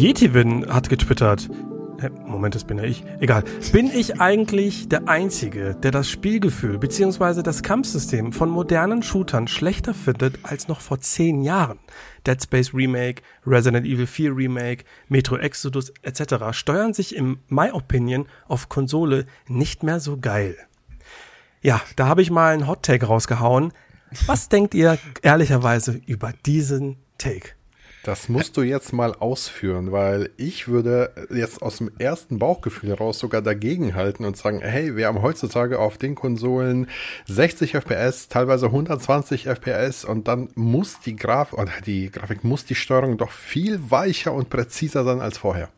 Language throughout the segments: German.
Yetivin hat getwittert. Moment, das bin ja ich. Egal. Bin ich eigentlich der Einzige, der das Spielgefühl bzw. das Kampfsystem von modernen Shootern schlechter findet als noch vor zehn Jahren? Dead Space Remake, Resident Evil 4 Remake, Metro Exodus etc. steuern sich im My Opinion auf Konsole nicht mehr so geil. Ja, da habe ich mal einen Hot Take rausgehauen. Was denkt ihr ehrlicherweise über diesen Take? Das musst du jetzt mal ausführen, weil ich würde jetzt aus dem ersten Bauchgefühl heraus sogar dagegen halten und sagen, hey, wir haben heutzutage auf den Konsolen 60 FPS, teilweise 120 FPS und dann muss die Grafik, oder die Grafik muss die Steuerung doch viel weicher und präziser sein als vorher.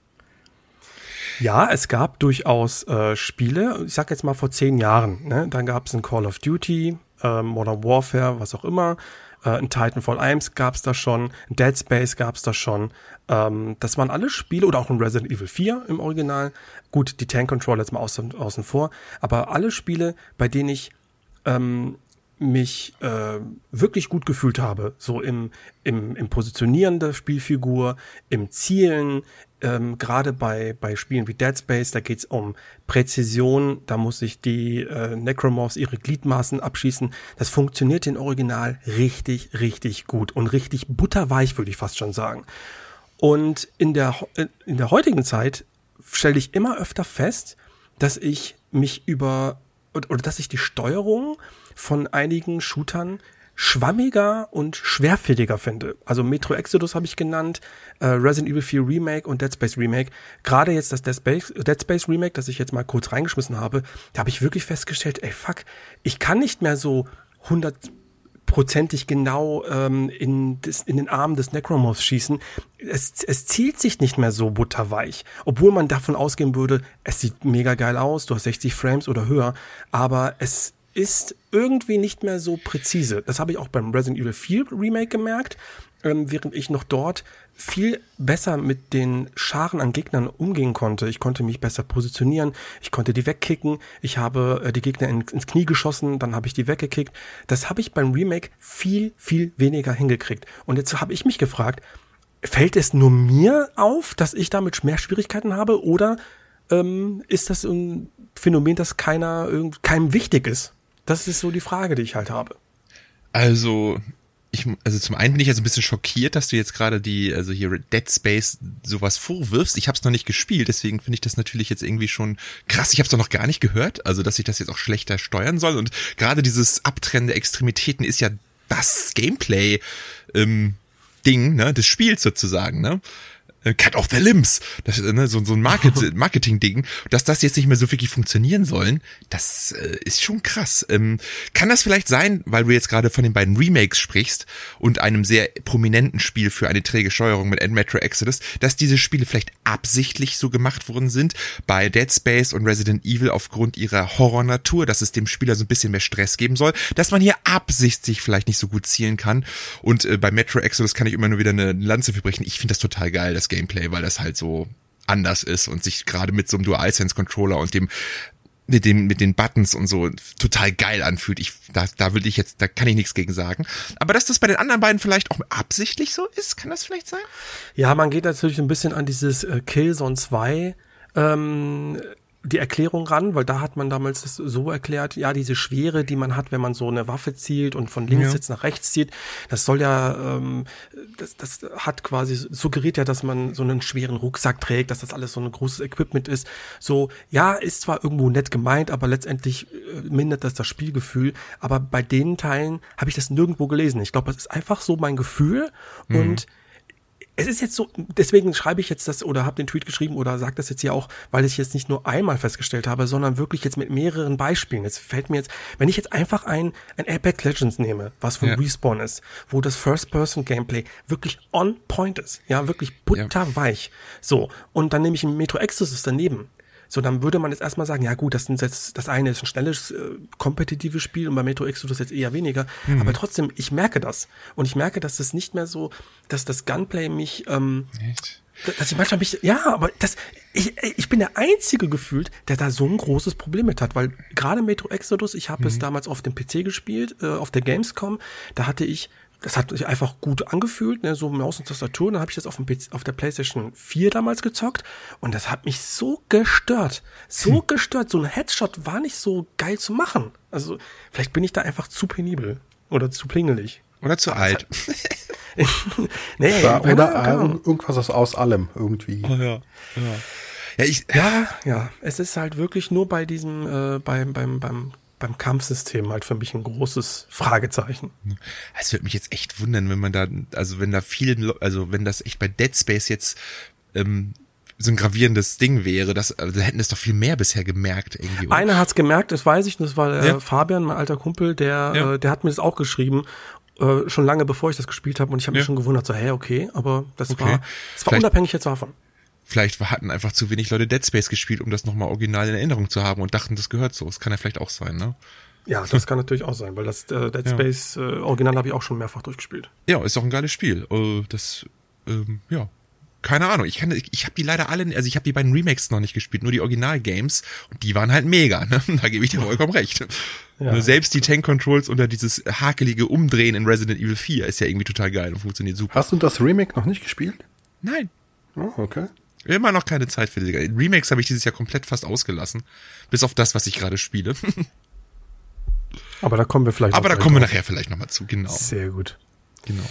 Ja, es gab durchaus äh, Spiele, ich sag jetzt mal vor zehn Jahren, ne? dann gab es ein Call of Duty, äh, Modern Warfare, was auch immer, äh, ein Titanfall 1 gab es da schon, Dead Space gab es da schon. Ähm, das waren alle Spiele oder auch ein Resident Evil 4 im Original. Gut, die Tank Control jetzt mal außen, außen vor, aber alle Spiele, bei denen ich ähm, mich äh, wirklich gut gefühlt habe, so im, im, im Positionieren der Spielfigur, im Zielen, ähm, gerade bei, bei Spielen wie Dead Space, da geht's um Präzision, da muss sich die äh, Necromorphs ihre Gliedmaßen abschießen. Das funktioniert in Original richtig, richtig gut und richtig butterweich, würde ich fast schon sagen. Und in der, in der heutigen Zeit stelle ich immer öfter fest, dass ich mich über oder dass ich die Steuerung von einigen Shootern schwammiger und schwerfälliger finde. Also Metro Exodus habe ich genannt, äh, Resident Evil 4 Remake und Dead Space Remake. Gerade jetzt das Dead Space, Dead Space Remake, das ich jetzt mal kurz reingeschmissen habe, da habe ich wirklich festgestellt, ey fuck, ich kann nicht mehr so 100 prozentig genau ähm, in, des, in den Arm des Necromorphs schießen. Es, es zielt sich nicht mehr so butterweich. Obwohl man davon ausgehen würde, es sieht mega geil aus, du hast 60 Frames oder höher, aber es ist irgendwie nicht mehr so präzise. Das habe ich auch beim Resident Evil 4 Remake gemerkt, ähm, während ich noch dort viel besser mit den Scharen an Gegnern umgehen konnte. Ich konnte mich besser positionieren, ich konnte die wegkicken, ich habe äh, die Gegner in, ins Knie geschossen, dann habe ich die weggekickt. Das habe ich beim Remake viel, viel weniger hingekriegt. Und jetzt habe ich mich gefragt, fällt es nur mir auf, dass ich damit mehr Schwierigkeiten habe oder ähm, ist das ein Phänomen, das keiner, keinem wichtig ist? Das ist so die Frage, die ich halt habe. Also, ich, also zum einen bin ich jetzt ein bisschen schockiert, dass du jetzt gerade die, also hier Dead Space sowas vorwirfst. Ich habe es noch nicht gespielt, deswegen finde ich das natürlich jetzt irgendwie schon krass. Ich habe es doch noch gar nicht gehört, also dass ich das jetzt auch schlechter steuern soll. Und gerade dieses Abtrennen der Extremitäten ist ja das Gameplay ähm, Ding, ne, des Spiels sozusagen, ne? Äh, Cut off the limbs, das, äh, ne, so, so ein Market, Marketing-Ding, dass das jetzt nicht mehr so wirklich funktionieren sollen, das äh, ist schon krass. Ähm, kann das vielleicht sein, weil du jetzt gerade von den beiden Remakes sprichst und einem sehr prominenten Spiel für eine träge Steuerung mit End Metro Exodus, dass diese Spiele vielleicht absichtlich so gemacht worden sind bei Dead Space und Resident Evil aufgrund ihrer Horror-Natur, dass es dem Spieler so ein bisschen mehr Stress geben soll, dass man hier absichtlich vielleicht nicht so gut zielen kann und äh, bei Metro Exodus kann ich immer nur wieder eine Lanze für brechen. Ich finde das total geil, das Gameplay, weil das halt so anders ist und sich gerade mit so einem DualSense Controller und dem mit dem mit den Buttons und so total geil anfühlt. Ich da da will ich jetzt da kann ich nichts gegen sagen. Aber dass das bei den anderen beiden vielleicht auch absichtlich so ist, kann das vielleicht sein? Ja, man geht natürlich ein bisschen an dieses äh, Killzone 2 ähm, die Erklärung ran, weil da hat man damals das so erklärt, ja, diese Schwere, die man hat, wenn man so eine Waffe zielt und von links ja. jetzt nach rechts zieht, das soll ja, ähm, das, das hat quasi suggeriert ja, dass man so einen schweren Rucksack trägt, dass das alles so ein großes Equipment ist. So, ja, ist zwar irgendwo nett gemeint, aber letztendlich äh, mindert das das Spielgefühl. Aber bei den Teilen habe ich das nirgendwo gelesen. Ich glaube, das ist einfach so mein Gefühl mhm. und es ist jetzt so, deswegen schreibe ich jetzt das oder habe den Tweet geschrieben oder sage das jetzt hier auch, weil ich jetzt nicht nur einmal festgestellt habe, sondern wirklich jetzt mit mehreren Beispielen. Jetzt fällt mir jetzt, wenn ich jetzt einfach ein, ein Apex Legends nehme, was von ja. Respawn ist, wo das First-Person-Gameplay wirklich on point ist, ja, wirklich butterweich. Ja. So, und dann nehme ich ein Metro Exodus daneben. So, dann würde man jetzt erstmal sagen, ja gut, das, sind jetzt, das eine ist ein schnelles, äh, kompetitives Spiel und bei Metro Exodus jetzt eher weniger. Mhm. Aber trotzdem, ich merke das. Und ich merke, dass das nicht mehr so, dass das Gunplay mich, ähm, Echt? dass ich manchmal mich, ja, aber das, ich, ich bin der einzige gefühlt, der da so ein großes Problem mit hat, weil gerade Metro Exodus, ich habe mhm. es damals auf dem PC gespielt, äh, auf der Gamescom, da hatte ich das hat sich einfach gut angefühlt, ne, so Maus und Tastatur. Und dann habe ich das auf, dem PC, auf der PlayStation 4 damals gezockt und das hat mich so gestört. So hm. gestört. So ein Headshot war nicht so geil zu machen. Also vielleicht bin ich da einfach zu penibel oder zu plingelig. Oder zu alt. nee, ja, oder äh, irgendwas aus allem irgendwie. Oh, ja. Ja. Ja, ich, ja, ja, es ist halt wirklich nur bei diesem, äh, beim, beim, beim beim Kampfsystem halt für mich ein großes Fragezeichen. Es würde mich jetzt echt wundern, wenn man da, also wenn da viel, also wenn das echt bei Dead Space jetzt ähm, so ein gravierendes Ding wäre, das also hätten es doch viel mehr bisher gemerkt irgendwie. Oder? Einer hat's gemerkt, das weiß ich, das war ja. Fabian, mein alter Kumpel, der, ja. äh, der hat mir das auch geschrieben äh, schon lange bevor ich das gespielt habe und ich habe ja. mich schon gewundert, so, hä, okay, aber das okay. war, das war unabhängig jetzt davon. Vielleicht hatten einfach zu wenig Leute Dead Space gespielt, um das nochmal original in Erinnerung zu haben und dachten, das gehört so. Das kann ja vielleicht auch sein, ne? Ja, das kann natürlich auch sein, weil das äh, Dead Space äh, Original habe ich auch schon mehrfach durchgespielt. Ja, ist auch ein geiles Spiel. Äh, das, ähm, ja, keine Ahnung. Ich kann, ich, ich habe die leider alle, also ich habe die beiden Remakes noch nicht gespielt, nur die Original-Games und die waren halt mega. Ne? Da gebe ich dir vollkommen recht. Ja. Nur selbst die Tank Controls unter dieses hakelige Umdrehen in Resident Evil 4 ist ja irgendwie total geil und funktioniert super. Hast du das Remake noch nicht gespielt? Nein. Oh, okay. Immer noch keine Zeit für die Remakes habe ich dieses Jahr komplett fast ausgelassen. Bis auf das, was ich gerade spiele. Aber da kommen wir vielleicht Aber da kommen wir nachher vielleicht nochmal zu, genau. Sehr gut. Genau.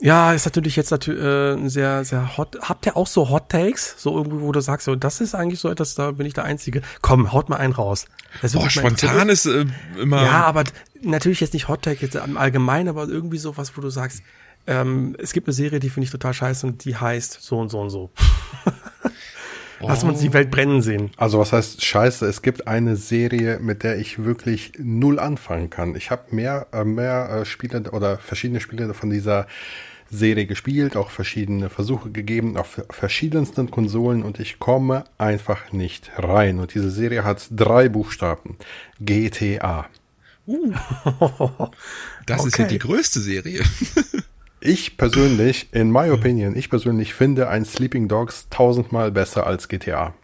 Ja, ist natürlich jetzt natürlich äh, sehr, sehr hot. Habt ihr auch so Hot Takes? So irgendwie, wo du sagst, so, das ist eigentlich so etwas, da bin ich der Einzige. Komm, haut mal einen raus. Boah, spontan ist äh, immer. Ja, aber natürlich jetzt nicht Hot Take jetzt im Allgemeinen, aber irgendwie so was, wo du sagst, ähm, es gibt eine Serie, die finde ich total scheiße und die heißt so und so und so. Lass uns die Welt brennen sehen. Also was heißt scheiße? Es gibt eine Serie, mit der ich wirklich null anfangen kann. Ich habe mehr, äh, mehr äh, Spiele oder verschiedene Spiele von dieser Serie gespielt, auch verschiedene Versuche gegeben auf verschiedensten Konsolen und ich komme einfach nicht rein. Und diese Serie hat drei Buchstaben. GTA. Uh. Das okay. ist ja die größte Serie. Ich persönlich, in my opinion, ich persönlich finde ein Sleeping Dogs tausendmal besser als GTA.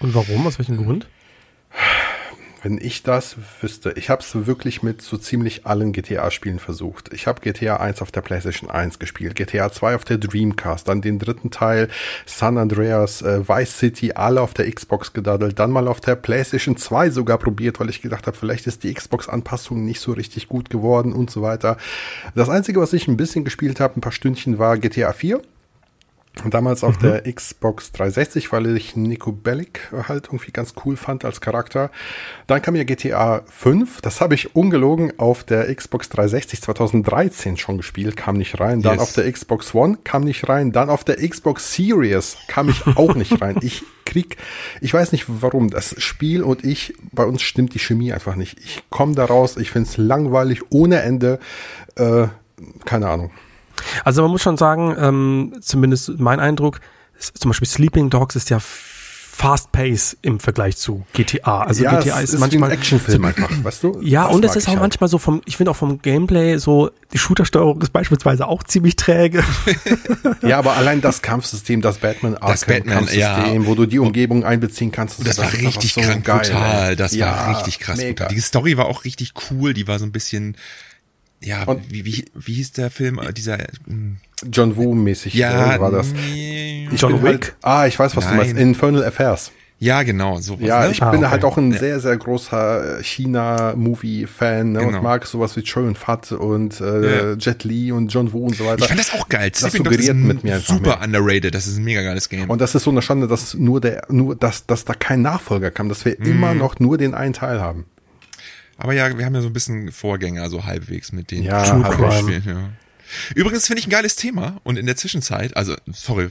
Und warum? Aus welchem Grund? Wenn ich das wüsste, ich habe es wirklich mit so ziemlich allen GTA-Spielen versucht. Ich habe GTA 1 auf der PlayStation 1 gespielt, GTA 2 auf der Dreamcast, dann den dritten Teil San Andreas, äh, Vice City, alle auf der Xbox gedaddelt, dann mal auf der PlayStation 2 sogar probiert, weil ich gedacht habe, vielleicht ist die Xbox-Anpassung nicht so richtig gut geworden und so weiter. Das Einzige, was ich ein bisschen gespielt habe, ein paar Stündchen, war GTA 4. Damals auf mhm. der Xbox 360, weil ich Nico Bellic halt irgendwie ganz cool fand als Charakter. Dann kam ja GTA 5, das habe ich ungelogen auf der Xbox 360 2013 schon gespielt, kam nicht rein. Dann yes. auf der Xbox One kam nicht rein. Dann auf der Xbox Series kam ich auch nicht rein. Ich krieg, ich weiß nicht warum, das Spiel und ich, bei uns stimmt die Chemie einfach nicht. Ich komme da raus, ich find's langweilig ohne Ende. Äh, keine Ahnung. Also man muss schon sagen, ähm, zumindest mein Eindruck, zum Beispiel Sleeping Dogs ist ja fast pace im Vergleich zu GTA. Also ja, GTA ist, ist manchmal ein Actionfilm so, einfach, weißt du? Ja, das und es ist auch halt. manchmal so vom, ich finde auch vom Gameplay so, die Shootersteuerung ist beispielsweise auch ziemlich träge. ja, aber allein das Kampfsystem, das Batman Arkham Batman, Kampfsystem, ja. wo du die Umgebung einbeziehen kannst. Das, das war richtig so krank geil, brutal. Das ja, war richtig krass mega. brutal. Die Story war auch richtig cool. Die war so ein bisschen ja, und wie, wie, wie hieß der Film, äh, dieser hm. John Woo-mäßig ja, äh, war das. Nee, John Wick? Halt, ah, ich weiß, was Nein. du meinst. Infernal Affairs. Ja, genau. Sowas, ja, ne? ich ah, bin okay. halt auch ein ja. sehr, sehr großer China-Movie-Fan ne, ja. und mag sowas wie Choi und Fat und äh, ja. Jet Li und John Woo und so weiter. Ich fand das auch geil. Das, das suggeriert mit mir super mehr. underrated. Das ist ein mega geiles Game. Und das ist so eine Schande, dass nur der, nur, dass, dass da kein Nachfolger kam, dass wir mm. immer noch nur den einen Teil haben. Aber ja, wir haben ja so ein bisschen Vorgänger, so halbwegs mit den ja, True Crime. Ja. Übrigens finde ich ein geiles Thema und in der Zwischenzeit, also sorry,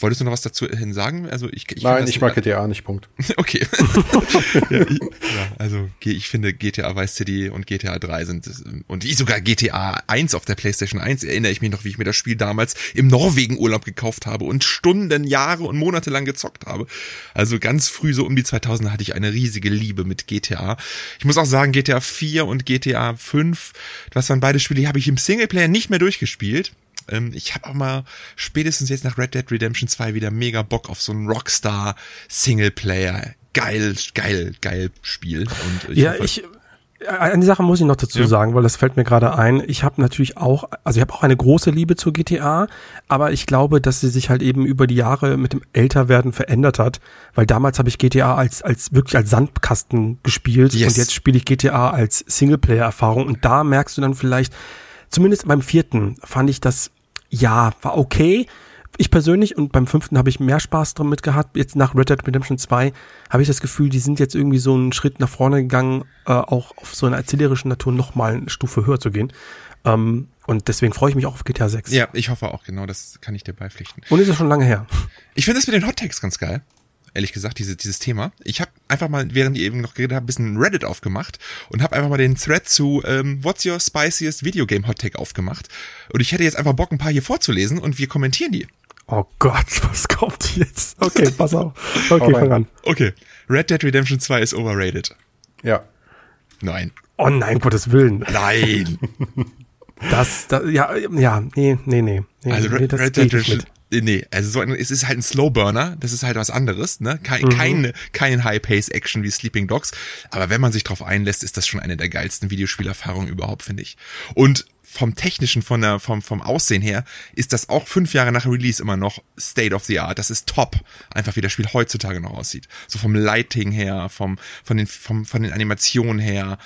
Wolltest du noch was dazu hin sagen? Also ich, ich Nein, ich mag GTA nicht, Punkt. okay. ja, ich, ja, also ich finde GTA Vice City und GTA 3 sind und ich sogar GTA 1 auf der PlayStation 1 erinnere ich mich noch, wie ich mir das Spiel damals im Norwegen Urlaub gekauft habe und Stunden, Jahre und Monate lang gezockt habe. Also ganz früh so um die 2000 hatte ich eine riesige Liebe mit GTA. Ich muss auch sagen, GTA 4 und GTA 5, das waren beide Spiele, die habe ich im Singleplayer nicht mehr durchgespielt ähm, ich habe auch mal spätestens jetzt nach Red Dead Redemption 2 wieder mega Bock auf so einen Rockstar Singleplayer. Geil, geil, geil Spiel. Und ich ja, hoffe, ich, Eine Sache muss ich noch dazu Ja. sagen, weil das fällt mir gerade ein. Ich habe natürlich auch, also ich habe auch eine große Liebe zu GTA, aber ich glaube, dass sie sich halt eben über die Jahre mit dem Älterwerden verändert hat, weil damals habe ich GTA als als wirklich als Sandkasten gespielt Yes. und jetzt spiele ich GTA als Singleplayer-Erfahrung und da merkst du dann vielleicht, zumindest beim vierten fand ich das, ja, war okay. Ich persönlich und beim fünften habe ich mehr Spaß damit gehabt. Jetzt nach Red Dead Redemption 2 habe ich das Gefühl, die sind jetzt irgendwie so einen Schritt nach vorne gegangen, äh, auch auf so einer erzählerischen Natur noch mal eine Stufe höher zu gehen. Ähm, und deswegen freue ich mich auch auf GTA 6. Ja, ich hoffe auch, genau, das kann ich dir beipflichten. Und ist ja schon lange her. Ich finde das mit den Hot Takes ganz geil. Ehrlich gesagt, diese, dieses Thema. Ich habe einfach mal, während ihr eben noch geredet habt, ein bisschen Reddit aufgemacht und habe einfach mal den Thread zu ähm, What's your spiciest Video Game Hot Take aufgemacht. Und ich hätte jetzt einfach Bock, ein paar hier vorzulesen und wir kommentieren die. Oh Gott, was kommt jetzt? Okay, pass auf. Okay, rein. fang an. Okay. Red Dead Redemption 2 ist overrated. Ja. Nein. Oh nein, Gottes Willen. Nein. Das, das ja, ja, nee, nee, nee. nee Also nee, Red, das Red Dead Redemption. Nee, also so ein, es ist halt ein Slowburner, das ist halt was anderes, ne? Kein, keine, kein High-Pace-Action wie Sleeping Dogs, aber wenn man sich drauf einlässt, ist das schon eine der geilsten Videospielerfahrungen überhaupt, finde ich. Und vom technischen, von der, vom, vom Aussehen her, ist das auch fünf Jahre nach Release immer noch State of the Art. Das ist top. Einfach wie das Spiel heutzutage noch aussieht. So vom Lighting her, vom, von den, vom, von den Animationen her,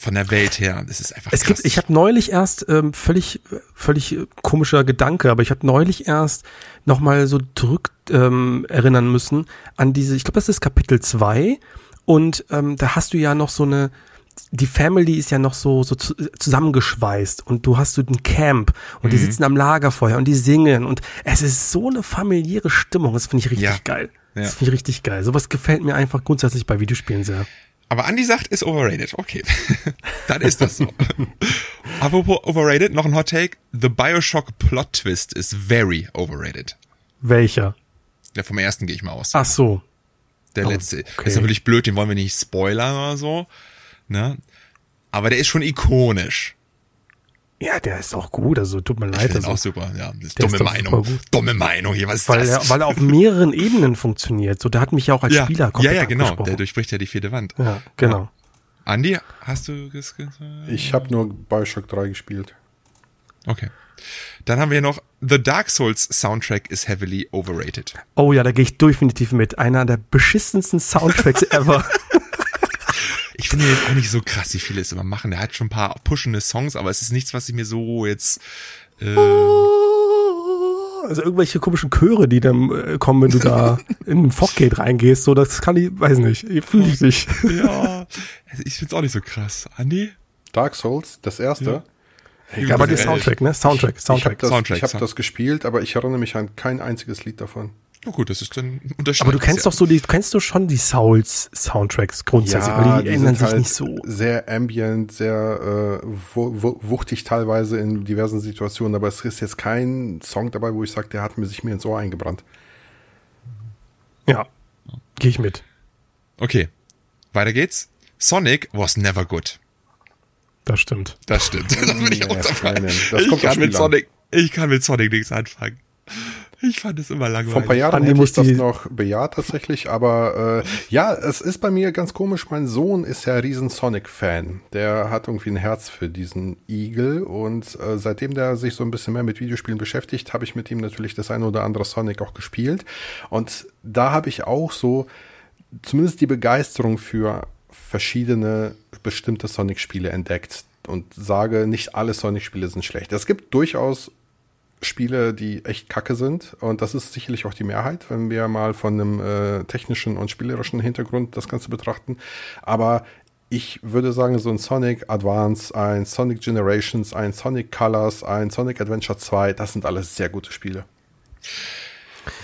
von der Welt her. Das ist einfach Es krass. gibt, ich habe neulich erst ähm, völlig, völlig äh, komischer Gedanke, aber ich habe neulich erst noch mal so drück ähm, erinnern müssen an diese, ich glaube, das ist Kapitel 2 und ähm, da hast du ja noch so eine, die Family ist ja noch so, so zu, zusammengeschweißt und du hast so den Camp und die Mhm. sitzen am Lagerfeuer und die singen und es ist so eine familiäre Stimmung, das finde ich richtig Ja. geil. Ja. Das finde ich richtig geil. Sowas gefällt mir einfach grundsätzlich bei Videospielen sehr. Aber Andy sagt, ist overrated. Okay. Dann ist das so. Apropos overrated, noch ein Hot Take. The Bioshock Plot Twist is very overrated. Welcher? Der vom ersten gehe ich mal aus. Ach so. der oh, letzte. okay. Ist natürlich blöd, den wollen wir nicht spoilern oder so. Ne? Aber der ist schon ikonisch. Ja, der ist auch gut, also tut mir Ich leid. finde Also, auch super. Ja, dumme Meinung. Dumme Meinung hier. Was ist weil, das? er, weil er auf mehreren Ebenen funktioniert. So, der hat mich ja auch als ja, Spieler ja, komplett ja, genau. angesprochen. Der durchbricht ja die vierte Wand. Ja, genau. Andi, hast du das gesagt? Ich habe nur Bioshock 3 gespielt. Okay. Dann haben wir noch The Dark Souls Soundtrack is heavily overrated. Oh ja, da gehe ich definitiv mit. Einer der beschissensten Soundtracks ever. Ich finde jetzt auch nicht so krass, wie viele es immer machen. Der hat schon ein paar pushende Songs, aber es ist nichts, was ich mir so jetzt. Äh, Also irgendwelche komischen Chöre, die dann äh, kommen, wenn du da in ein Fockgate reingehst. So, das kann ich, weiß nicht. Fühle ich nicht. ja, also ich finde es auch nicht so krass. Andi? Dark Souls, das erste. Ja, aber der. Soundtrack, ne? Soundtrack, Ich habe Soundtrack. das, Soundtrack, ich hab das gespielt, aber ich erinnere mich an kein einziges Lied davon. Oh gut, das ist dann unterschiedlich. Aber du kennst doch so die, kennst du schon die Souls Soundtracks grundsätzlich, weil die, ändern sind sich halt nicht so. sehr ambient, sehr äh, wu- wu- wuchtig teilweise in diversen Situationen, aber es ist jetzt kein Song dabei, wo ich sage, der hat mir sich mir ins Ohr eingebrannt. Ja, gehe ich mit. Okay, weiter geht's. Sonic was never good. Das stimmt. Das stimmt. Das bin ich, Nee, auch dabei. nee, nee. Das ich kommt kann mit an. Sonic, ich kann mit Sonic nichts anfangen. Ich fand es immer Vor ein paar langweilig. Jahren hätte ich das noch bejaht tatsächlich, aber äh, ja, es ist bei mir ganz komisch. Mein Sohn ist ja riesen Sonic-Fan. Der hat irgendwie ein Herz für diesen Igel und äh, seitdem der sich so ein bisschen mehr mit Videospielen beschäftigt, habe ich mit ihm natürlich das eine oder andere Sonic auch gespielt. Und da habe ich auch so zumindest die Begeisterung für verschiedene bestimmte Sonic-Spiele entdeckt und sage, nicht alle Sonic-Spiele sind schlecht. Es gibt durchaus Spiele, die echt kacke sind. Und das ist sicherlich auch die Mehrheit, wenn wir mal von einem äh, technischen und spielerischen Hintergrund das Ganze betrachten. Aber ich würde sagen, so ein Sonic Advance, ein Sonic Generations, ein Sonic Colors, ein Sonic Adventure 2, das sind alles sehr gute Spiele.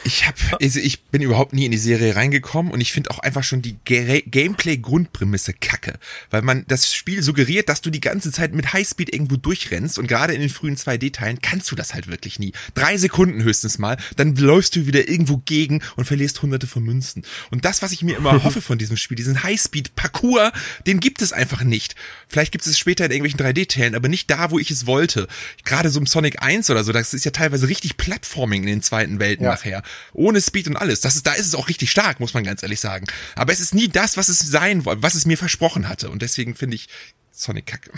Ich hab, also ich bin überhaupt nie in die Serie reingekommen und ich finde auch einfach schon die Gameplay-Grundprämisse kacke. Weil man das Spiel suggeriert, dass du die ganze Zeit mit Highspeed irgendwo durchrennst und gerade in den frühen 2D-Teilen kannst du das halt wirklich nie. Drei Sekunden höchstens mal, dann läufst du wieder irgendwo gegen und verlierst hunderte von Münzen. Und das, was ich mir immer hoffe von diesem Spiel, diesen Highspeed-Parcours, den gibt es einfach nicht. Vielleicht gibt es später in irgendwelchen 3D-Teilen, aber nicht da, wo ich es wollte. Gerade so im Sonic 1 oder so, das ist ja teilweise richtig Plattforming in den zweiten Welten Ja. nachher. Ohne Speed und alles. Das ist, da ist es auch richtig stark, muss man ganz ehrlich sagen. Aber es ist nie das, was es sein wollte, was es mir versprochen hatte. Und deswegen finde ich Sonic kacke.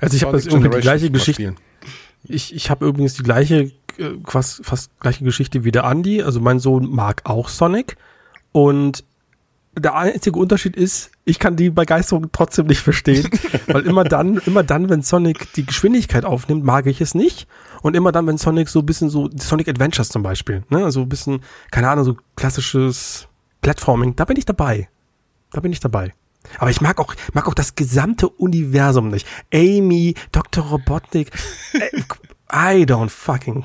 Also ich habe das irgendwie die gleiche Geschichte. Ich, ich habe übrigens die gleiche, äh, fast, fast gleiche Geschichte wie der Andi. Also mein Sohn mag auch Sonic. Und der einzige Unterschied ist, ich kann die Begeisterung trotzdem nicht verstehen, weil immer dann, immer dann, wenn Sonic die Geschwindigkeit aufnimmt, mag ich es nicht. Und immer dann, wenn Sonic so ein bisschen so, Sonic Adventures zum Beispiel, ne, also ein bisschen, keine Ahnung, so klassisches Platforming, da bin ich dabei. Da bin ich dabei. Aber ich mag auch, mag auch das gesamte Universum nicht. Amy, Dr. Robotnik, äh, I don't fucking,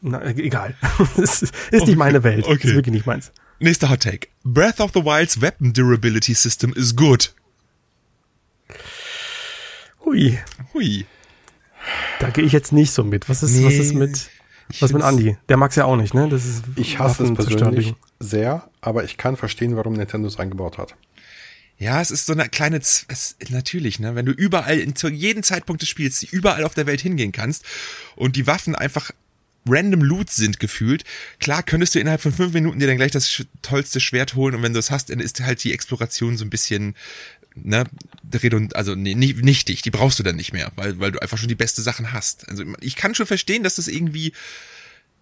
na, egal. ist, ist nicht meine Welt. okay. Ist wirklich nicht meins. Nächster Hot Take. Breath of the Wild's Weapon Durability System is good. Hui, Hui. da gehe ich jetzt nicht so mit. Was ist, Nee, was ist mit, was mit Andi? Der mag's ja auch nicht, ne? Das ist Ich hasse es persönlich sehr, aber ich kann verstehen, warum Nintendo es eingebaut hat. Ja, es ist so eine kleine, Z es, natürlich, ne, wenn du überall, in, zu jedem Zeitpunkt des Spiels, überall auf der Welt hingehen kannst und die Waffen einfach random Loot sind gefühlt, klar könntest du innerhalb von fünf Minuten dir dann gleich das tollste Schwert holen und wenn du es hast, dann ist halt die Exploration so ein bisschen, ne, redund, also nee, nicht, nichtig, die brauchst du dann nicht mehr, weil, weil du einfach schon die beste Sachen hast. Also ich kann schon verstehen, dass das irgendwie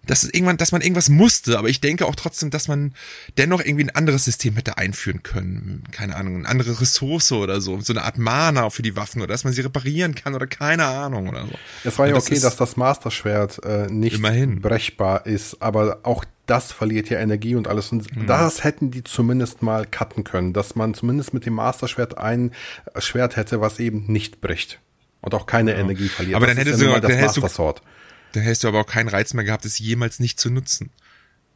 dass es irgendwann, dass man irgendwas musste, aber ich denke auch trotzdem, dass man dennoch irgendwie ein anderes System hätte einführen können. Keine Ahnung, eine andere Ressource oder so, so eine Art Mana für die Waffen oder dass man sie reparieren kann oder keine Ahnung oder so. Es war ja das okay, dass das Master-Schwert äh, nicht Immerhin. brechbar ist, aber auch das verliert ja Energie und alles. Und Mhm. das hätten die zumindest mal cutten können, dass man zumindest mit dem Master-Schwert ein Schwert hätte, was eben nicht bricht. Und auch keine Energie verliert. Aber Das dann hättest ja du- dann hättest du- Master Sword. Dann hättest du aber auch keinen Reiz mehr gehabt, es jemals nicht zu nutzen.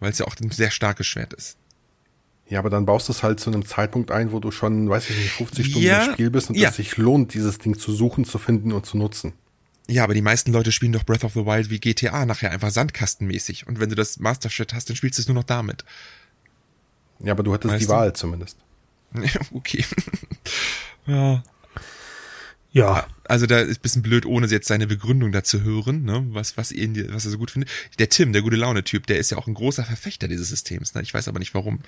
Weil es ja auch ein sehr starkes Schwert ist. Ja, aber dann baust du es halt zu einem Zeitpunkt ein, wo du schon, weiß ich nicht, 50 Stunden Ja, im Spiel bist und ja. es sich lohnt, dieses Ding zu suchen, zu finden und zu nutzen. Ja, aber die meisten Leute spielen doch Breath of the Wild wie GTA nachher einfach sandkastenmäßig. Und wenn du das Master Schwert hast, dann spielst du es nur noch damit. Ja, aber du hattest Weißt die du? Wahl zumindest. okay. ja. Ja, Also da ist ein bisschen blöd, ohne jetzt seine Begründung dazu hören, ne, was, was, ihn, was er so gut findet. Der Tim, der gute Laune-Typ, der ist ja auch ein großer Verfechter dieses Systems. Ne? Ich weiß aber nicht warum.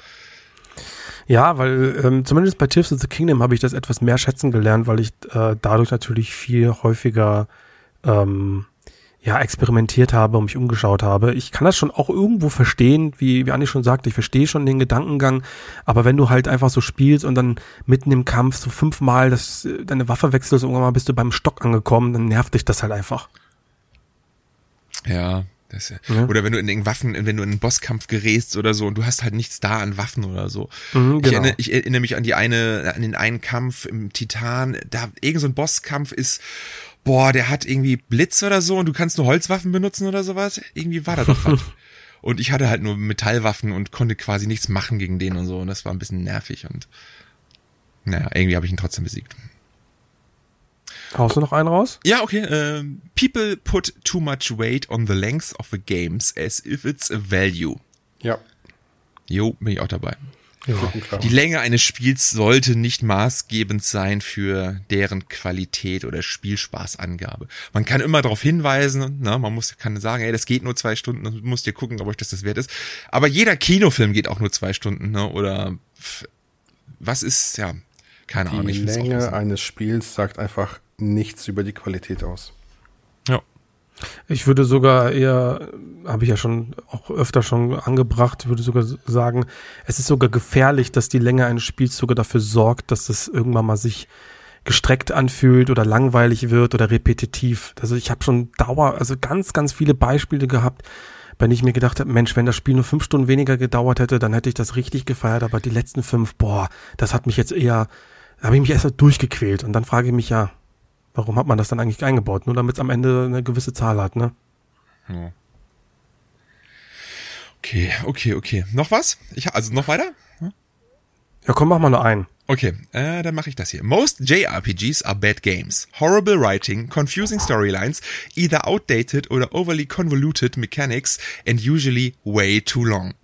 Ja, weil ähm, zumindest bei Tears of the Kingdom habe ich das etwas mehr schätzen gelernt, weil ich äh, dadurch natürlich viel häufiger ähm, ja, experimentiert habe und mich umgeschaut habe. Ich kann das schon auch irgendwo verstehen, wie, wie Andi schon sagte, ich verstehe schon den Gedankengang, aber wenn du halt einfach so spielst und dann mitten im Kampf so fünfmal das, äh, deine Waffe wechselst, irgendwann mal bist du beim Stock angekommen, dann nervt dich das halt einfach. Ja. Das, Ja. Oder wenn du in den Waffen, wenn du in einen Bosskampf gerätst oder so und du hast halt nichts da an Waffen oder so. Mhm, ich, genau. erinnere, ich erinnere mich an die eine, an den einen Kampf im Titan, da irgend so ein Bosskampf ist, boah, der hat irgendwie Blitz oder so und du kannst nur Holzwaffen benutzen oder sowas. Irgendwie war da doch was. Und ich hatte halt nur Metallwaffen und konnte quasi nichts machen gegen den und so. Und das war ein bisschen nervig und naja, irgendwie habe ich ihn trotzdem besiegt. Haust du noch einen raus? Ja, okay. ähm, people put too much weight on the length of the games as if it's a value. Ja, Jo, bin ich auch dabei. Ja. Die Länge eines Spiels sollte nicht maßgebend sein für deren Qualität oder Spielspaßangabe. Man kann immer darauf hinweisen, ne, man muss, kann sagen, ey, das geht nur zwei Stunden, du musst dir gucken, ob euch das das wert ist. Aber jeder Kinofilm geht auch nur zwei Stunden, ne, oder was ist, ja, keine Ahnung. Die find's auch Länge eines Spiels sagt einfach nichts über die Qualität aus. Ich würde sogar eher, habe ich ja schon auch öfter schon angebracht, würde sogar sagen, es ist sogar gefährlich, dass die Länge eines Spiels sogar dafür sorgt, dass es irgendwann mal sich gestreckt anfühlt oder langweilig wird oder repetitiv. Also ich habe schon Dauer, also ganz, ganz viele Beispiele gehabt, denen ich mir gedacht habe, Mensch, wenn das Spiel nur fünf Stunden weniger gedauert hätte, dann hätte ich das richtig gefeiert, aber die letzten fünf, boah, das hat mich jetzt eher, da habe ich mich erst durchgequält und dann frage ich mich ja, warum hat man das dann eigentlich eingebaut? Nur damit es am Ende eine gewisse Zahl hat, ne? Ja. Okay, okay, okay. Noch was? Ich, also noch weiter? Ja, komm, mach mal nur einen. Okay, äh, dann mache ich das hier. Most JRPGs are bad games. Horrible writing, confusing storylines, either outdated or overly convoluted mechanics and usually way too long.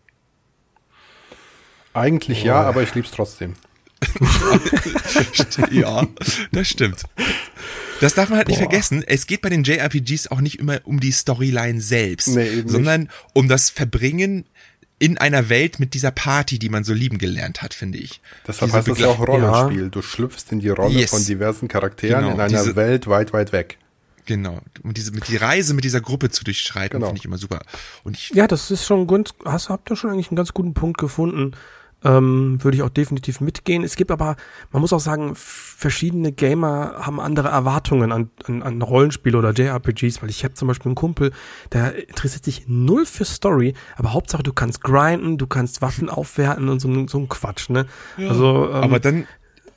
Eigentlich ja, aber ich lieb's trotzdem. ja, das stimmt. Das darf man halt nicht Boah. vergessen. Es geht bei den JRPGs auch nicht immer um die Storyline selbst, Nee, eben nicht. sondern um das Verbringen in einer Welt mit dieser Party, die man so lieben gelernt hat, finde ich. Deshalb heißt es ja auch Begle- Rollenspiel. Du schlüpfst in die Rolle Yes. von diversen Charakteren Genau, in einer diese- Welt weit, weit weg. Genau. Und diese, mit die Reise mit dieser Gruppe zu durchschreiten, Genau. finde ich immer super. Und ich, Ja, das ist schon gut. Hast, habt ihr schon eigentlich einen ganz guten Punkt gefunden. Ähm, würde ich auch definitiv mitgehen. Es gibt aber, man muss auch sagen, verschiedene Gamer haben andere Erwartungen an, an, an Rollenspiele oder JRPGs, weil ich habe zum Beispiel einen Kumpel, der interessiert sich null für Story, aber Hauptsache du kannst grinden, du kannst Waffen aufwerten und so, ein- so ein Quatsch, ne? Also, ähm, aber dann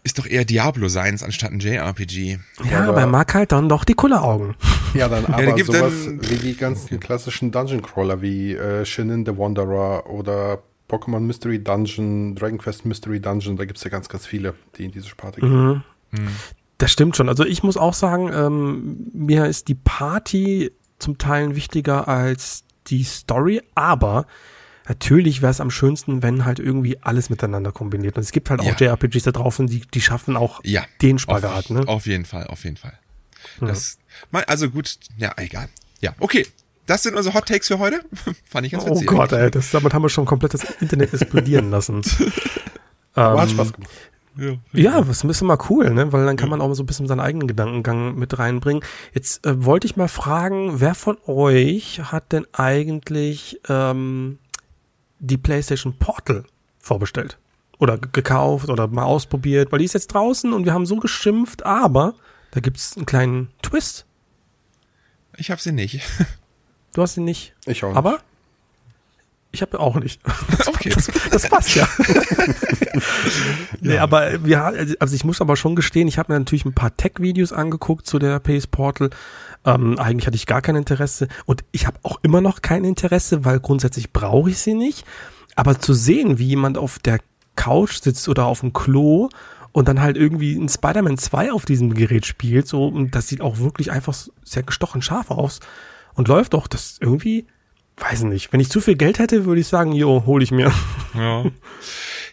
ist doch eher Diablo seins anstatt ein JRPG. ja, aber- aber er mag halt dann doch die Kulleraugen. Ja, dann da aber gibt sowas dann- wie die ganzen klassischen Dungeon Crawler wie äh, Shinin the Wanderer oder Pokémon Mystery Dungeon, Dragon Quest Mystery Dungeon, da gibt's ja ganz, ganz viele, die in diese Sparte gehen. Das stimmt schon. Also ich muss auch sagen, ähm, mir ist die Party zum Teil wichtiger als die Story, aber natürlich wäre es am schönsten, wenn halt irgendwie alles miteinander kombiniert. Und es gibt halt auch Ja. JRPGs da draußen, die, die schaffen auch Ja. den Spagat. Auf, Ne? auf jeden Fall, auf jeden Fall. Das, mal, also gut, ja, egal. Ja, okay. Das sind unsere Hot Takes für heute. Fand ich ganz Oh witzig. Gott, ey, das, damit haben wir schon komplett das Internet explodieren lassen. Aber hat Ähm, Spaß gemacht. Ja. Ja, das ist ein bisschen mal cool, ne? Weil dann kann man auch mal so ein bisschen seinen eigenen Gedankengang mit reinbringen. Jetzt äh, wollte ich mal fragen, wer von euch hat denn eigentlich ähm, die PlayStation Portal vorbestellt? Oder ge- gekauft oder mal ausprobiert? Weil die ist jetzt draußen und wir haben so geschimpft, aber da gibt's einen kleinen Twist. Ich hab sie nicht. Du hast ihn nicht. Ich auch nicht. Aber ich habe auch nicht. Okay. Das, das passt ja. nee, aber wir, also ich muss aber schon gestehen, ich habe mir natürlich ein paar Tech-Videos angeguckt zu der PS Portal. Ähm, eigentlich hatte ich gar kein Interesse und ich habe auch immer noch kein Interesse, weil grundsätzlich brauche ich sie nicht. Aber zu sehen, wie jemand auf der Couch sitzt oder auf dem Klo und dann halt irgendwie ein Spider-Man 2 auf diesem Gerät spielt, so, und das sieht auch wirklich einfach sehr gestochen scharf aus und läuft doch, das irgendwie, weiß nicht, wenn ich zu viel Geld hätte, würde ich sagen, jo, hol ich mir. Ja.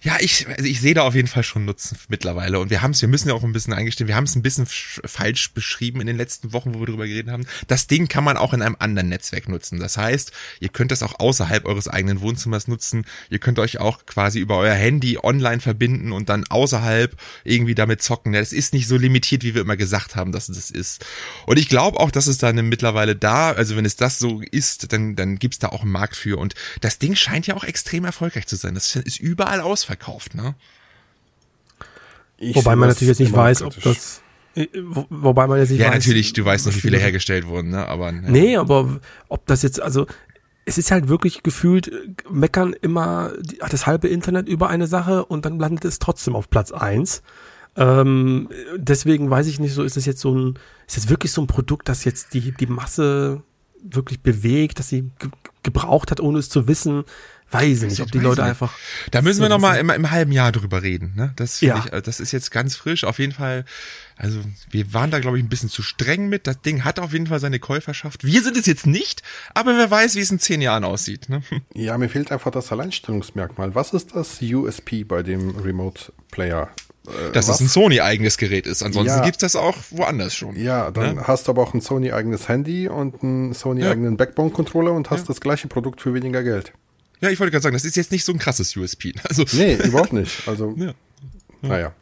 Ja, ich, also ich sehe da auf jeden Fall schon Nutzen mittlerweile. Und wir haben es, wir müssen ja auch ein bisschen eingestehen, wir haben es ein bisschen sch- falsch beschrieben in den letzten Wochen, wo wir drüber geredet haben. Das Ding kann man auch in einem anderen Netzwerk nutzen. Das heißt, ihr könnt das auch außerhalb eures eigenen Wohnzimmers nutzen. Ihr könnt euch auch quasi über euer Handy online verbinden und dann außerhalb irgendwie damit zocken. Das ist nicht so limitiert, wie wir immer gesagt haben, dass es das ist. Und ich glaube auch, dass es dann mittlerweile da, also wenn es das so ist, dann, dann gibt's da auch einen Markt für. Und das Ding scheint ja auch extrem erfolgreich zu sein. Das ist überall ausverkauft, ne? Ich Wobei man natürlich jetzt nicht weiß, ob das, äh, wo, wobei man jetzt nicht Ja, weiß. natürlich, du weißt nicht, wie viele hergestellt wurden, ne? Aber ja. Nee, aber ob das jetzt, also, es ist halt wirklich gefühlt, äh, meckern immer das halbe Internet über eine Sache und dann landet es trotzdem auf Platz eins. Ähm, deswegen weiß ich nicht, so ist es jetzt so ein, ist es wirklich so ein Produkt, das jetzt die, die Masse wirklich bewegt, dass sie ge gebraucht hat, ohne es zu wissen. Weiß ich nicht, ob die Leute nicht. einfach. Da müssen wir noch mal im, im halben Jahr drüber reden, ne? Das finde Ja. ich, äh, das ist jetzt ganz frisch. Auf jeden Fall, also wir waren da, glaube ich, ein bisschen zu streng mit. Das Ding hat auf jeden Fall seine Käuferschaft. Wir sind es jetzt nicht, aber wer weiß, wie es in zehn Jahren aussieht, ne? Ja, mir fehlt einfach das Alleinstellungsmerkmal. Was ist das USP bei dem Remote Player? Äh, Dass was? es ein Sony-eigenes Gerät ist. Ansonsten Ja. gibt's das auch woanders schon. Ja, dann Ne? hast du aber auch ein Sony-eigenes Handy und einen Sony-eigenen Backbone-Controller und hast das gleiche Produkt für weniger Geld. Ja, ich wollte gerade sagen, das ist jetzt nicht so ein krasses USP. Also, Nee, überhaupt nicht. Also, Ja. naja.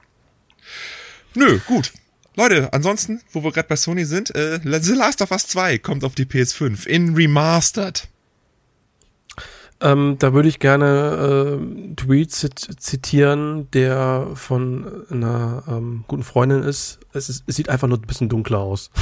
Nö, gut. Leute, ansonsten, wo wir gerade bei Sony sind, äh, The Last of Us 2 kommt auf die PS5 in Remastered. Ähm, da würde ich gerne äh, Tweet zit zitieren, der von einer ähm, guten Freundin ist. Es, ist. es sieht einfach nur ein bisschen dunkler aus.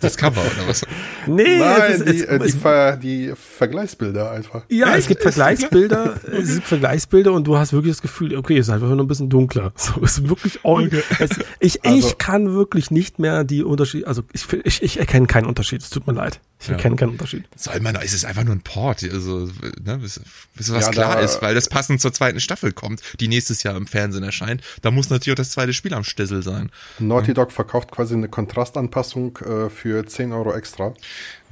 Das Cover oder was? Nee, Nein, es ist, die, es, äh, die, es, Ver, die Vergleichsbilder einfach. ja, es Echt? gibt Ist Vergleichsbilder, es gibt Vergleichsbilder und du hast wirklich das Gefühl, okay, es ist einfach nur ein bisschen dunkler. So, es ist wirklich original. Es, ich, Also- ich kann wirklich nicht mehr die Unterschiede, also ich, ich, ich erkenne keinen Unterschied, es tut mir leid. Ich Ja. erkenne keinen Unterschied. Soll man, ist es einfach nur ein Port, also, ne, bis, bis was Ja, klar da- ist, weil das passend zur zweiten Staffel kommt, die nächstes Jahr im Fernsehen erscheint. Da muss natürlich auch das zweite Spiel am Stissel sein. Naughty Dog verkauft quasi eine Kontrastanpassung äh, für 10 Euro extra.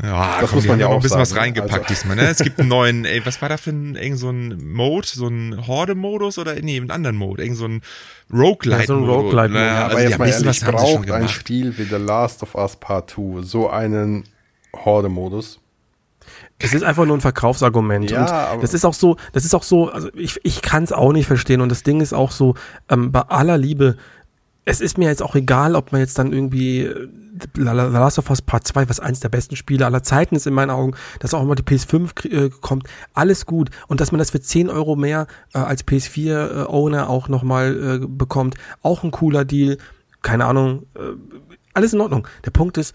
Ja, Das komm, muss man ja noch ein auch bisschen was sagen, reingepackt also- diesmal, ne? Es gibt einen neuen, ey, was war da für ein, irgend so ein Mode, so ein Horde-Modus oder, nee, einen anderen Mode, irgend so ein Roguelite. Ja, so ein Roguelite-Mode. Naja, Ja, Aber also jetzt mal ehrlich, braucht ein. Spiel wie The Last of Us Part 2 so einen Horde-Modus? Es ist einfach nur ein Verkaufsargument. Ja, und aber- das ist auch so, das ist auch so, also ich, ich kann es auch nicht verstehen. Und das Ding ist auch so, ähm, bei aller Liebe, es ist mir jetzt auch egal, ob man jetzt dann irgendwie äh, The Last of Us Part 2, was eins der besten Spiele aller Zeiten ist in meinen Augen, dass auch immer die PS5 krie- äh, kommt, alles gut. Und dass man das für 10 Euro mehr äh, als PS4-Owner auch nochmal äh, bekommt, auch ein cooler Deal. Keine Ahnung, äh, alles in Ordnung. Der Punkt ist,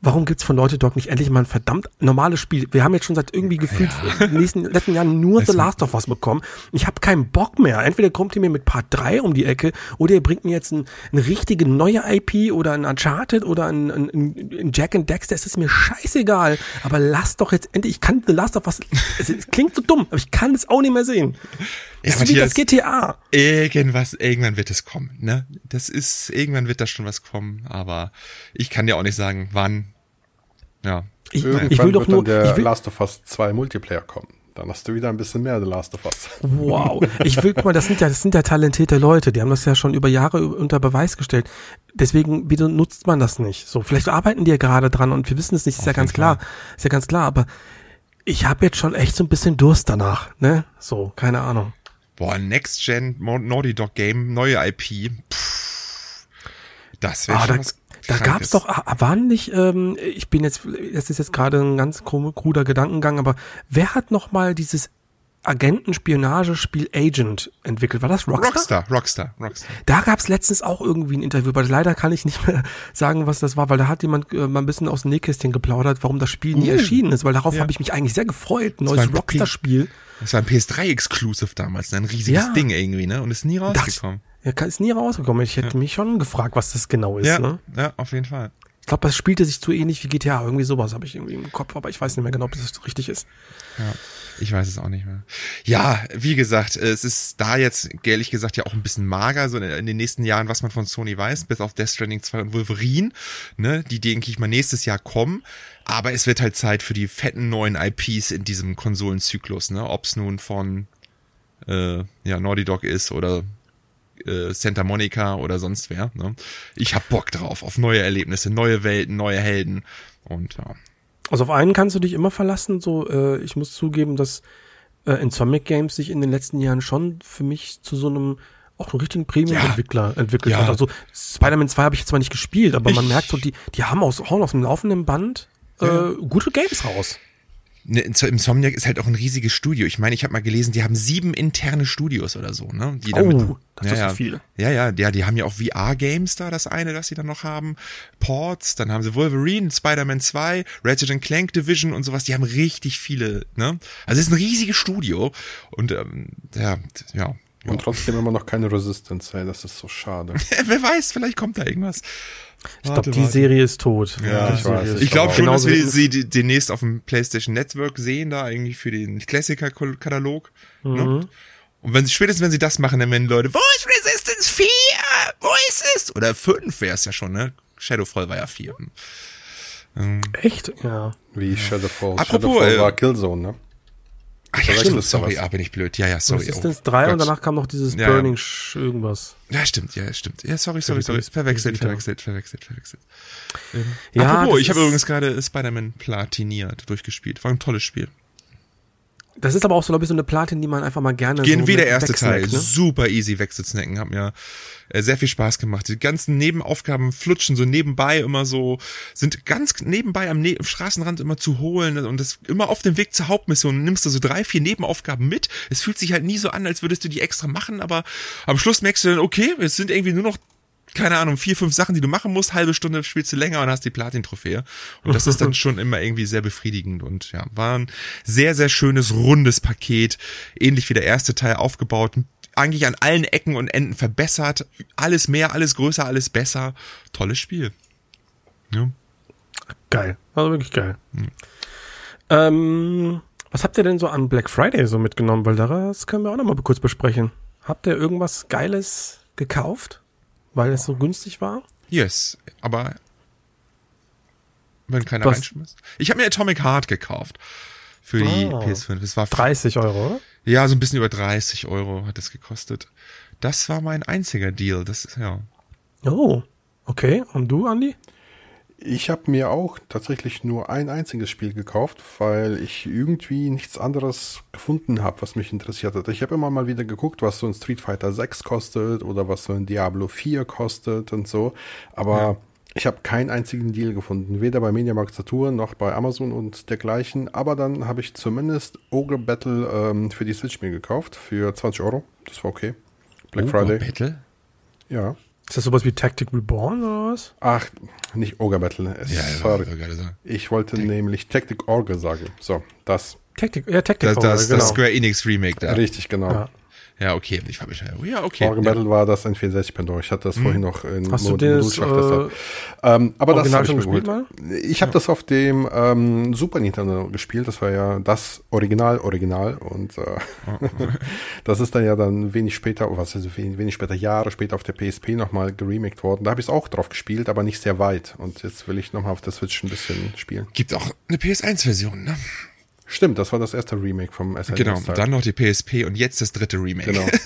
warum gibt's von Naughty Dog nicht endlich mal ein verdammt normales Spiel? Wir haben jetzt schon seit irgendwie gefühlt in den nächsten letzten Jahren nur The Last of Us bekommen. Ich habe keinen Bock mehr. Entweder kommt ihr mir mit Part 3 um die Ecke oder ihr bringt mir jetzt ein, eine richtige neue IP oder ein Uncharted oder ein, ein, ein Jack and Dexter. Es ist mir scheißegal. Aber lasst doch jetzt endlich, ich kann The Last of Us, es, es klingt so dumm, aber ich kann es auch nicht mehr sehen. Ja, Es ist wie das GTA. Irgendwas, irgendwann wird es kommen, ne? Das ist, irgendwann wird da schon was kommen, aber ich kann dir auch nicht sagen, wann. Ja. Ich, Irgendwann ich will doch wird nur, dann der will, Last of Us 2 Multiplayer kommen. Dann hast du wieder ein bisschen mehr The Last of Us. Wow. Ich will, guck mal, das sind ja, das sind ja talentierte Leute. Die haben das ja schon über Jahre unter Beweis gestellt. Deswegen, wieso nutzt man das nicht? So, vielleicht arbeiten die ja gerade dran und wir wissen es nicht, ist ja ganz klar. Ist ja ganz klar, aber ich habe jetzt schon echt so ein bisschen Durst danach, ne? So, keine Ahnung. Boah, Next Gen Naughty Dog Game, neue IP. Pff, das wäre Ah, schon da, was da Krankes. gab's doch, ah, waren nicht, ähm, ich bin jetzt, das ist jetzt gerade ein ganz kruder Gedankengang, aber wer hat noch mal dieses Agentenspionagespiel Agent entwickelt? War das Rockstar? Rockstar, Rockstar, Rockstar. Da gab's letztens auch irgendwie ein Interview, aber leider kann ich nicht mehr sagen, was das war, weil da hat jemand äh, mal ein bisschen aus dem Nähkästchen geplaudert, warum das Spiel nie erschienen ist, weil darauf Ja. habe ich mich eigentlich sehr gefreut. Neues Rockstar-Spiel. Das war ein PS3-Exclusive damals, ne? ein riesiges Ja. Ding irgendwie, ne? Und ist nie rausgekommen. Ja, ist nie rausgekommen. Ich hätte mich schon gefragt, was das genau ist. Ja, Ne? ja, auf jeden Fall. Ich glaube, das spielte sich zu ähnlich wie GTA. Irgendwie sowas habe ich irgendwie im Kopf, aber ich weiß nicht mehr genau, ob das richtig ist. Ja, ich weiß es auch nicht mehr. Ja, wie gesagt, es ist da jetzt, ehrlich gesagt, ja auch ein bisschen mager, so in den nächsten Jahren, was man von Sony weiß, bis auf Death Stranding 2 und Wolverine, ne, die denke ich mal nächstes Jahr kommen. Aber es wird halt Zeit für die fetten neuen IPs in diesem Konsolenzyklus, ne, ob's nun von, äh, ja, Naughty Dog ist oder äh, Santa Monica oder sonst wer, ne. Ich hab Bock drauf, auf neue Erlebnisse, neue Welten, neue Helden und ja. Also auf einen kannst du dich immer verlassen. So, äh, ich muss zugeben, dass äh, Insomniac Games sich in den letzten Jahren schon für mich zu so einem auch einem richtigen Premium-Entwickler entwickelt Ja. hat. Also Spider-Man 2 habe ich jetzt zwar nicht gespielt, aber man Ich- merkt so, die, die haben aus, hauen aus dem laufenden Band äh, Ja. gute Games raus. Ne, Insomniac ist halt auch ein riesiges Studio. Ich meine, ich habe mal gelesen, die haben sieben interne Studios oder so, ne? Die damit, Oh, das ja, ist ja, viel. Ja, ja, ja, die haben ja auch VR-Games da, das eine, das sie dann noch haben. Ports, dann haben sie Wolverine, Spider-Man 2, Ratchet Clank Division und sowas. Die haben richtig viele, ne? Also es ist ein riesiges Studio und ähm, ja, ja. Ja. Und trotzdem immer noch keine Resistance, ey, das ist so schade. Wer weiß, vielleicht kommt da irgendwas. Ich glaube, die Serie ist tot. Ja, Die ich weiß. Ich glaube schon, dass Genauso wir wie- sie die- demnächst auf dem PlayStation Network sehen, da irgendwie für den Klassiker-Katalog. Mhm. Ne? Und wenn sie, spätestens wenn sie das machen, dann werden Leute, wo ist Resistance 4? Wo ist es? Oder 5 wäre es ja schon, ne? Shadowfall war ja 4. Echt? Ja. Wie Shadowfall. Apropos, Shadowfall äh, war Killzone, ne? Ach ja, stimmt, sorry, ah, bin ich blöd. Ja, ja, sorry. Resistance oh, 3 und Gott. danach kam noch dieses Ja, Burning Sh irgendwas. Ja, stimmt, ja, stimmt. Ja, sorry, sorry, sorry. Verwechselt, verwechselt, verwechselt, verwechselt. Ja, Apropos, ich habe übrigens gerade Spider-Man platiniert, durchgespielt. War ein tolles Spiel. Das ist aber auch so, glaube ich, so eine Platin, die man einfach mal gerne Gehen so wie der erste Teil. Ne? Super easy wegzusnacken. Hat mir äh, sehr viel Spaß gemacht. Die ganzen Nebenaufgaben flutschen so nebenbei immer so, sind ganz nebenbei am ne Straßenrand immer zu holen und das immer auf dem Weg zur Hauptmission nimmst du so drei, vier Nebenaufgaben mit. Es fühlt sich halt nie so an, als würdest du die extra machen, aber am Schluss merkst du dann, okay, es sind irgendwie nur noch keine Ahnung, vier, fünf Sachen, die du machen musst, halbe Stunde spielst du länger und hast die Platin-Trophäe. Und das ist dann schon immer irgendwie sehr befriedigend und ja, war ein sehr, sehr schönes, rundes Paket. Ähnlich wie der erste Teil aufgebaut. Eigentlich an allen Ecken und Enden verbessert. Alles mehr, alles größer, alles besser. Tolles Spiel. Ja. Geil. Also wirklich geil. Hm. Ähm, was habt ihr denn so an Black Friday so mitgenommen? Weil das können wir auch noch mal kurz besprechen. Habt ihr irgendwas Geiles gekauft? Weil es so günstig war? Yes, aber wenn keiner Was? reinschmeißt. Ich habe mir Atomic Heart gekauft. Für die Ah. PS5. Das war 30 Euro, oder? Ja, so ein bisschen über 30 Euro hat es gekostet. Das war mein einziger Deal. Das ist, ja. Oh, okay. Und du, Andi? Ich habe mir auch tatsächlich nur ein einziges Spiel gekauft, weil ich irgendwie nichts anderes gefunden habe, was mich interessiert hat. Ich habe immer mal wieder geguckt, was so ein Street Fighter 6 kostet oder was so ein Diablo 4 kostet und so. Aber ja. ich habe keinen einzigen Deal gefunden, weder bei Mediamarkt Saturn noch bei Amazon und dergleichen. Aber dann habe ich zumindest Ogre Battle ähm, für die Switch mir gekauft für 20 Euro. Das war okay. Black Ogre Friday. Battle? Ja. Ist das sowas wie Tactic Reborn oder was? Ach, nicht Ogre Battle. Ja, sorry. Ich wollte Tec nämlich Tactic Orge sagen. So, das. Tactic, ja, Tactic das, Orge, das, genau. das Square Enix Remake da. Richtig, genau. Ja. Ja, okay. Ich habe mich ja, okay. Organ ja. Battle war das N64 Pendant. Ich hatte das hm. vorhin noch in Hast Mod du das, äh, ähm, Aber das habe ich mir geholt. Mal? Ich habe ja. das auf dem ähm, Super Nintendo gespielt. Das war ja das Original, Original. Und äh, das ist dann ja dann wenig später, was ist wenig, wenig später, Jahre später auf der PSP nochmal geremaked worden. Da habe ich es auch drauf gespielt, aber nicht sehr weit. Und jetzt will ich nochmal auf der Switch ein bisschen spielen. Gibt auch eine PS1-Version, ne? Stimmt, das war das erste Remake vom SNES. Genau, dann noch die PSP und jetzt das dritte Remake. Genau.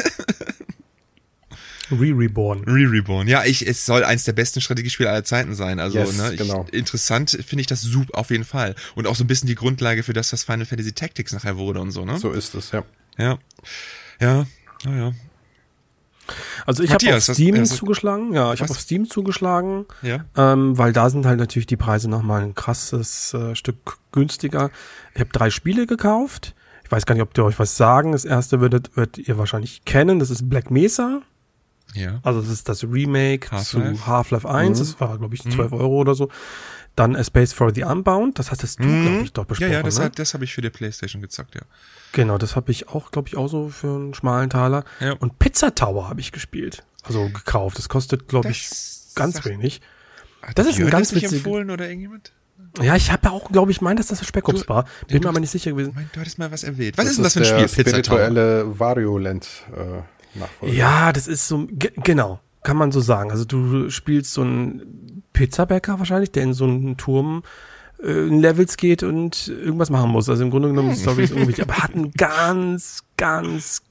Re-Reborn. Re-Reborn. Ja, ich, es soll eins der besten Strategiespiele aller Zeiten sein. Also, yes, ne, ich, genau. interessant finde ich das super auf jeden Fall. Und auch so ein bisschen die Grundlage für das, was Final Fantasy Tactics nachher wurde und so, ne? So ist es, ja. Ja. Ja, ja, ja. Also ich habe auf Steam was, also, zugeschlagen, ja, ich habe auf Steam zugeschlagen, ja. ähm, weil da sind halt natürlich die Preise nochmal ein krasses äh, Stück günstiger. Ich habe drei Spiele gekauft. Ich weiß gar nicht, ob die euch was sagen. Das erste würdet, werdet ihr wahrscheinlich kennen. Das ist Black Mesa. Ja. Also das ist das Remake Half zu Half-Life 1. Mhm. Das war, glaube ich, 12 mhm. Euro oder so. Dann A Space for the Unbound. Das hattest du, mhm. glaube ich, doch besprochen. Ja, ja, das, ne? das habe ich für die Playstation gezockt, ja. Genau, das habe ich auch, glaube ich, auch so für einen schmalen Taler. Ja. Und Pizza Tower habe ich gespielt. Also gekauft. Das kostet, glaube ich, ganz wenig. Das ist ein ganz witzig. empfohlen oder irgendjemand? Ja, ich habe ja auch, glaube ich, meint, dass das Spec-Ops war. Bin mir aber nicht sicher gewesen. Mein, du hattest mal was erwähnt. Was das ist denn das für ein Spiel? Pizza spirituelle Variolent äh, Nachfolger. Ja, das ist so, genau, kann man so sagen. Also du spielst so einen Pizzabäcker wahrscheinlich, der in so einen Turm äh, Levels geht und irgendwas machen muss. Also im Grunde genommen die Story ist unwichtig, aber hat einen ganz, ganz,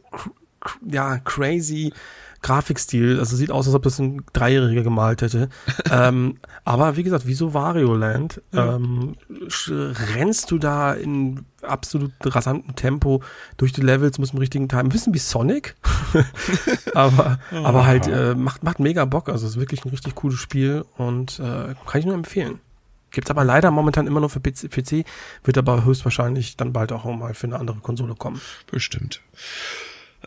ja, crazy Grafikstil. Also sieht aus, als ob das ein Dreijähriger gemalt hätte. ähm, aber wie gesagt, wie so Wario Land, ähm, rennst du da in absolut rasantem Tempo durch die Levels, muss im richtigen Time. Ein bisschen wie Sonic. aber, aber halt, äh, macht, macht mega Bock. Also ist wirklich ein richtig cooles Spiel und äh, kann ich nur empfehlen. Gibt's aber leider momentan immer nur für PC, PC, wird aber höchstwahrscheinlich dann bald auch mal für eine andere Konsole kommen. Bestimmt.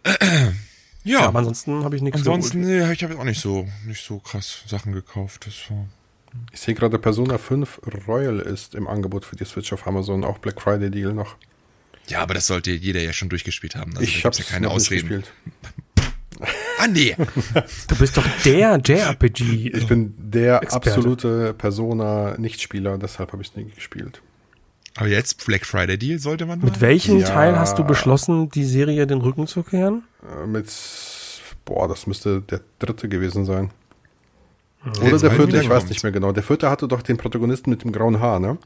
Ja. ja aber ansonsten habe ich nichts Ansonsten, nee, ich habe auch nicht so, nicht so krass Sachen gekauft. Das war ich sehe gerade, Persona 5 Royal ist im Angebot für die Switch auf Amazon, auch Black Friday Deal noch. Ja, aber das sollte jeder ja schon durchgespielt haben. Also ich habe ja keine Ausreden. Ah, nee. Du bist doch der JRPG. Ich bin der Experte. absolute Persona-Nichtspieler, deshalb habe ich es nie gespielt. Aber jetzt Black Friday Deal sollte man. Mit welchem ja. Teil hast du beschlossen, die Serie den Rücken zu kehren? Äh, mit, boah, das müsste der dritte gewesen sein. Oder der, der vierte, ich weiß nicht mehr genau. Der vierte hatte doch den Protagonisten mit dem grauen Haar, ne?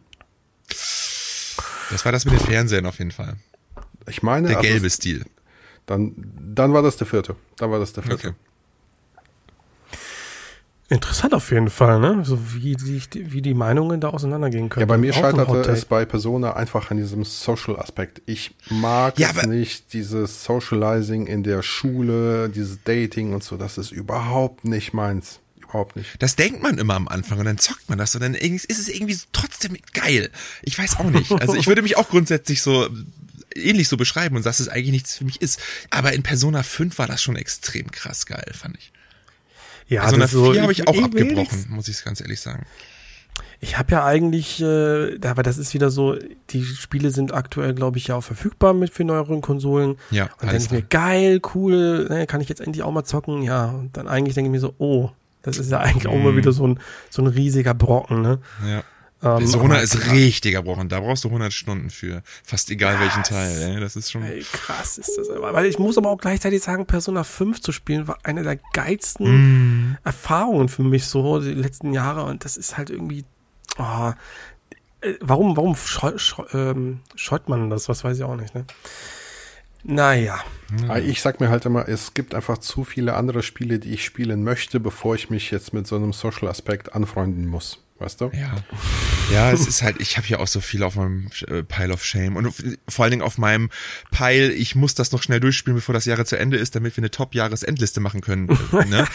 Das war das mit den Fernsehern auf jeden Fall. Ich meine. Der gelbe Stil. Dann, dann war das der vierte. Dann war das der vierte. Okay. Interessant auf jeden Fall, ne? So wie die, wie die Meinungen da auseinandergehen können. Ja, bei mir scheiterte es bei Persona einfach an diesem Social-Aspekt. Ich mag ja, es nicht, dieses Socializing in der Schule, dieses Dating und so, das ist überhaupt nicht meins. Überhaupt nicht. Das denkt man immer am Anfang und dann zockt man das und dann ist es irgendwie trotzdem geil. Ich weiß auch nicht. Also ich würde mich auch grundsätzlich so ähnlich so beschreiben und dass es eigentlich nichts für mich ist. Aber in Persona 5 war das schon extrem krass geil, fand ich. Ja, also nach so, habe ich auch abgebrochen, muss ich ganz ehrlich sagen. Ich habe ja eigentlich, äh, aber das ist wieder so, die Spiele sind aktuell, glaube ich, ja auch verfügbar mit für neueren Konsolen. Ja. Und dann denke ich mir, geil, cool, ne, kann ich jetzt endlich auch mal zocken. Ja, und dann eigentlich denke ich mir so, oh, das ist ja eigentlich mm. auch mal wieder so ein, so ein riesiger Brocken, ne? Ja. Ähm, so 100 ist ja. richtiger Brocken. Da brauchst du 100 Stunden für. Fast egal krass. welchen Teil. Ey. Das ist schon. Ey, krass ist das. Aber. Weil ich muss aber auch gleichzeitig sagen, Persona 5 zu spielen war eine der geilsten mm. Erfahrungen für mich so die letzten Jahre. Und das ist halt irgendwie. Oh, warum, warum scheu, scheu, ähm, scheut man das? Was weiß ich auch nicht, ne? Naja. Ich sag mir halt immer, es gibt einfach zu viele andere Spiele, die ich spielen möchte, bevor ich mich jetzt mit so einem Social-Aspekt anfreunden muss. Weißt du? Ja. Ja, es ist halt, ich habe ja auch so viel auf meinem äh, Pile of Shame und vor allen Dingen auf meinem Pile, ich muss das noch schnell durchspielen, bevor das Jahre zu Ende ist, damit wir eine Top-Jahresendliste machen können. ne?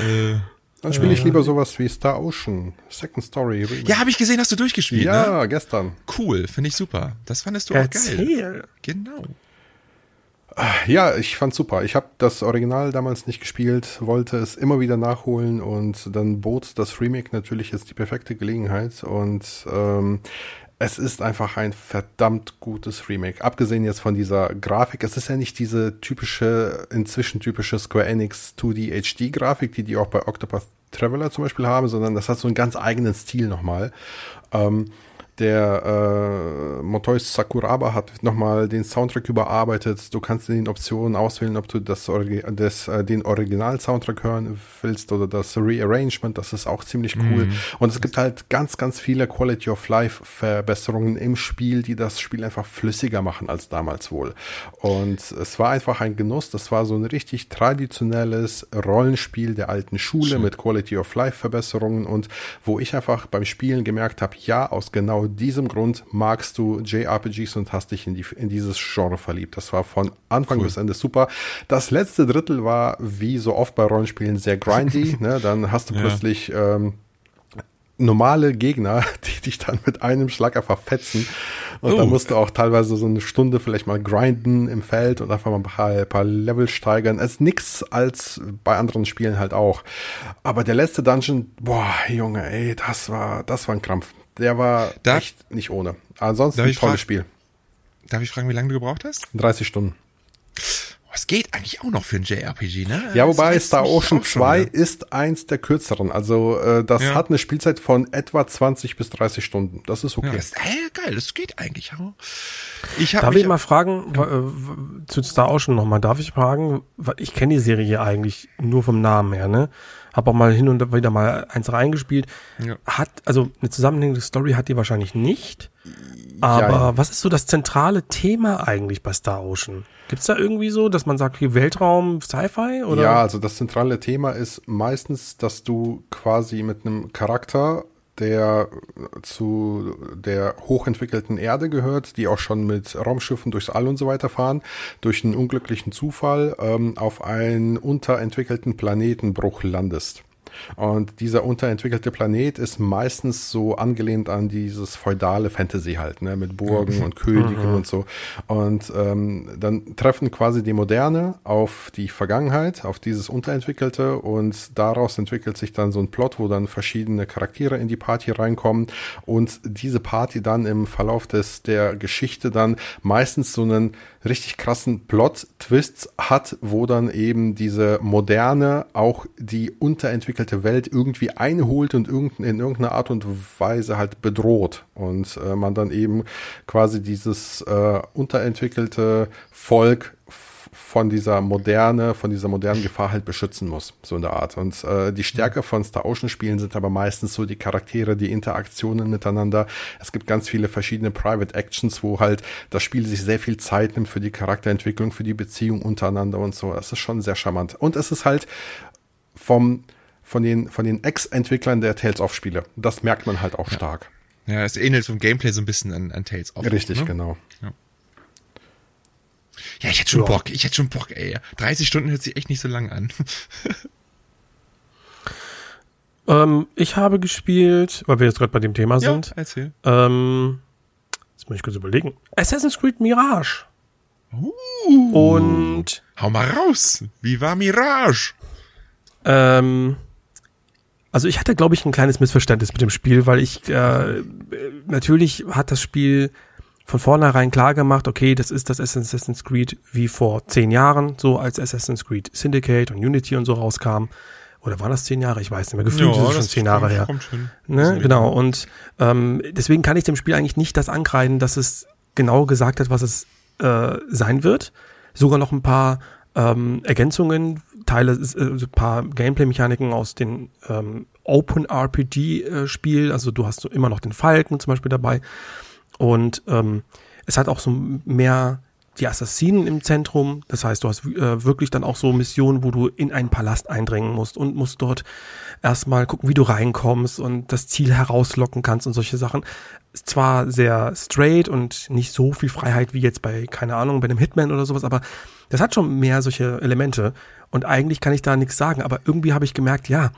äh, Dann spiele ich lieber sowas wie Star Ocean, Second Story. Remake. Ja, habe ich gesehen, hast du durchgespielt. Ja, ne? gestern. Cool, finde ich super. Das fandest du Erzähl. auch geil. Genau. Ja, ich fand's super. Ich habe das Original damals nicht gespielt, wollte es immer wieder nachholen und dann bot das Remake natürlich jetzt die perfekte Gelegenheit und ähm, es ist einfach ein verdammt gutes Remake. Abgesehen jetzt von dieser Grafik, es ist ja nicht diese typische, inzwischen typische Square Enix 2D HD Grafik, die die auch bei Octopath Traveler zum Beispiel haben, sondern das hat so einen ganz eigenen Stil nochmal. Ähm, der äh, Motois Sakuraba hat nochmal den Soundtrack überarbeitet. Du kannst in den Optionen auswählen, ob du das, das äh, den Original-Soundtrack hören willst oder das Rearrangement. Das ist auch ziemlich cool. Mm. Und es gibt halt ganz, ganz viele Quality of Life-Verbesserungen im Spiel, die das Spiel einfach flüssiger machen als damals wohl. Und es war einfach ein Genuss. Das war so ein richtig traditionelles Rollenspiel der alten Schule Schön. mit Quality of Life-Verbesserungen und wo ich einfach beim Spielen gemerkt habe, ja, aus genau diesem Grund magst du JRPGs und hast dich in, die, in dieses Genre verliebt. Das war von Anfang cool. bis Ende super. Das letzte Drittel war, wie so oft bei Rollenspielen, sehr grindy. ne? Dann hast du ja. plötzlich ähm, normale Gegner, die dich dann mit einem Schlag einfach fetzen. Und oh. dann musst du auch teilweise so eine Stunde vielleicht mal grinden im Feld und einfach mal ein paar, ein paar Level steigern. Es ist nix als bei anderen Spielen halt auch. Aber der letzte Dungeon, boah, Junge, ey, das war, das war ein Krampf. Der war darf, echt nicht ohne. Ansonsten ein tolles Spiel. Darf ich fragen, wie lange du gebraucht hast? 30 Stunden. Es geht eigentlich auch noch für ein JRPG, ne? Ja, wobei Star Ocean 2 ist eins der kürzeren. Also äh, das ja. hat eine Spielzeit von etwa 20 bis 30 Stunden. Das ist okay. Ja, das, äh, geil, das geht eigentlich. Ich Darf ich mal fragen, ja. zu Star Ocean nochmal, darf ich fragen, ich kenne die Serie eigentlich nur vom Namen her, ne? Habe auch mal hin und wieder mal eins reingespielt. Ja. Hat, also eine zusammenhängende Story hat die wahrscheinlich nicht. Aber ja, was ist so das zentrale Thema eigentlich bei Star Ocean? Gibt es da irgendwie so, dass man sagt, hier Weltraum, Sci-Fi? Oder? Ja, also das zentrale Thema ist meistens, dass du quasi mit einem Charakter, der zu der hochentwickelten Erde gehört, die auch schon mit Raumschiffen durchs All und so weiter fahren, durch einen unglücklichen Zufall ähm, auf einen unterentwickelten Planetenbruch landest. Und dieser unterentwickelte Planet ist meistens so angelehnt an dieses feudale Fantasy halt, ne, mit Burgen mhm. und Königen mhm. und so. Und ähm, dann treffen quasi die Moderne auf die Vergangenheit, auf dieses unterentwickelte und daraus entwickelt sich dann so ein Plot, wo dann verschiedene Charaktere in die Party reinkommen und diese Party dann im Verlauf des der Geschichte dann meistens so einen richtig krassen Plot-Twists hat, wo dann eben diese Moderne auch die unterentwickelte Welt irgendwie einholt und in irgendeiner Art und Weise halt bedroht. Und äh, man dann eben quasi dieses äh, unterentwickelte Volk von dieser Moderne, von dieser modernen Gefahr halt beschützen muss, so in der Art. Und äh, die Stärke von Star Ocean Spielen sind aber meistens so die Charaktere, die Interaktionen miteinander. Es gibt ganz viele verschiedene Private Actions, wo halt das Spiel sich sehr viel Zeit nimmt für die Charakterentwicklung, für die Beziehung untereinander und so. Das ist schon sehr charmant. Und es ist halt vom von den von den Ex-Entwicklern der Tales of Spiele. Das merkt man halt auch ja. stark. Ja, es ähnelt vom Gameplay so ein bisschen an, an Tales of. Richtig, ne? genau. Ja. Ja, ich hätte schon ja. Bock, ich hätte schon Bock, ey. 30 Stunden hört sich echt nicht so lang an. ähm, ich habe gespielt, weil wir jetzt gerade bei dem Thema ja, sind. Erzähl. Ähm, jetzt muss ich kurz überlegen. Assassin's Creed Mirage. Uh, Und. Hau mal raus! Wie war Mirage? Ähm, also ich hatte, glaube ich, ein kleines Missverständnis mit dem Spiel, weil ich äh, natürlich hat das Spiel von vornherein klar gemacht, okay, das ist das Assassin's Creed wie vor zehn Jahren, so als Assassin's Creed Syndicate und Unity und so rauskam. Oder waren das zehn Jahre? Ich weiß nicht mehr. Gefühlt ja, ist es schon zehn Jahre her. Ne? Genau. Und ähm, deswegen kann ich dem Spiel eigentlich nicht das ankreiden, dass es genau gesagt hat, was es äh, sein wird. Sogar noch ein paar ähm, Ergänzungen, Teile, äh, ein paar Gameplay-Mechaniken aus den ähm, Open RPG-Spiel. Äh, also du hast so immer noch den Falken zum Beispiel dabei. Und ähm, es hat auch so mehr die Assassinen im Zentrum. Das heißt, du hast äh, wirklich dann auch so Missionen, wo du in einen Palast eindringen musst und musst dort erstmal gucken, wie du reinkommst und das Ziel herauslocken kannst und solche Sachen. Ist zwar sehr straight und nicht so viel Freiheit wie jetzt bei, keine Ahnung, bei einem Hitman oder sowas, aber das hat schon mehr solche Elemente. Und eigentlich kann ich da nichts sagen, aber irgendwie habe ich gemerkt, ja,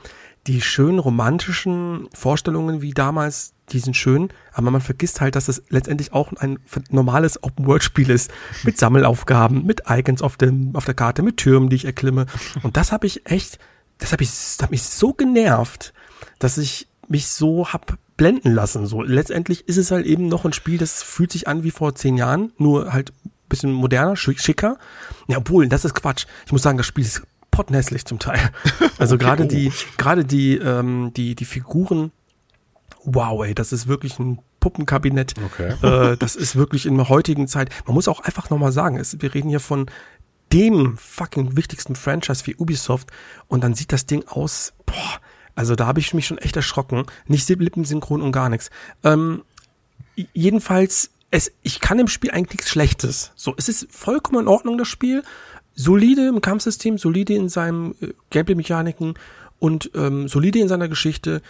die schönen romantischen Vorstellungen wie damals, die sind schön, aber man vergisst halt, dass es letztendlich auch ein normales Open-World-Spiel ist. Mit Sammelaufgaben, mit Icons auf, dem, auf der Karte, mit Türmen, die ich erklimme. Und das habe ich echt, das habe ich, das hat mich so genervt, dass ich mich so hab blenden lassen. So letztendlich ist es halt eben noch ein Spiel, das fühlt sich an wie vor zehn Jahren, nur halt bisschen moderner, schicker. Ja, obwohl, das ist Quatsch. Ich muss sagen, das Spiel ist pottenhässlich zum Teil. Also okay, gerade oh. die, gerade die, ähm, die, die Figuren, wow, ey, das ist wirklich ein Puppenkabinett. Okay. Äh, das ist wirklich in der heutigen Zeit. Man muss auch einfach nochmal sagen, es, wir reden hier von dem fucking wichtigsten Franchise wie Ubisoft und dann sieht das Ding aus, boah, also da habe ich mich schon echt erschrocken. Nicht lippensynchron und gar nichts. Ähm, jedenfalls, es, ich kann im Spiel eigentlich nichts Schlechtes. So, es ist vollkommen in Ordnung, das Spiel solide im Kampfsystem, solide in seinen äh, Gameplay-Mechaniken und ähm, solide in seiner Geschichte.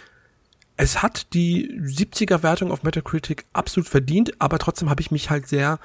Es hat die 70er-Wertung auf Metacritic absolut verdient, aber trotzdem habe ich mich halt sehr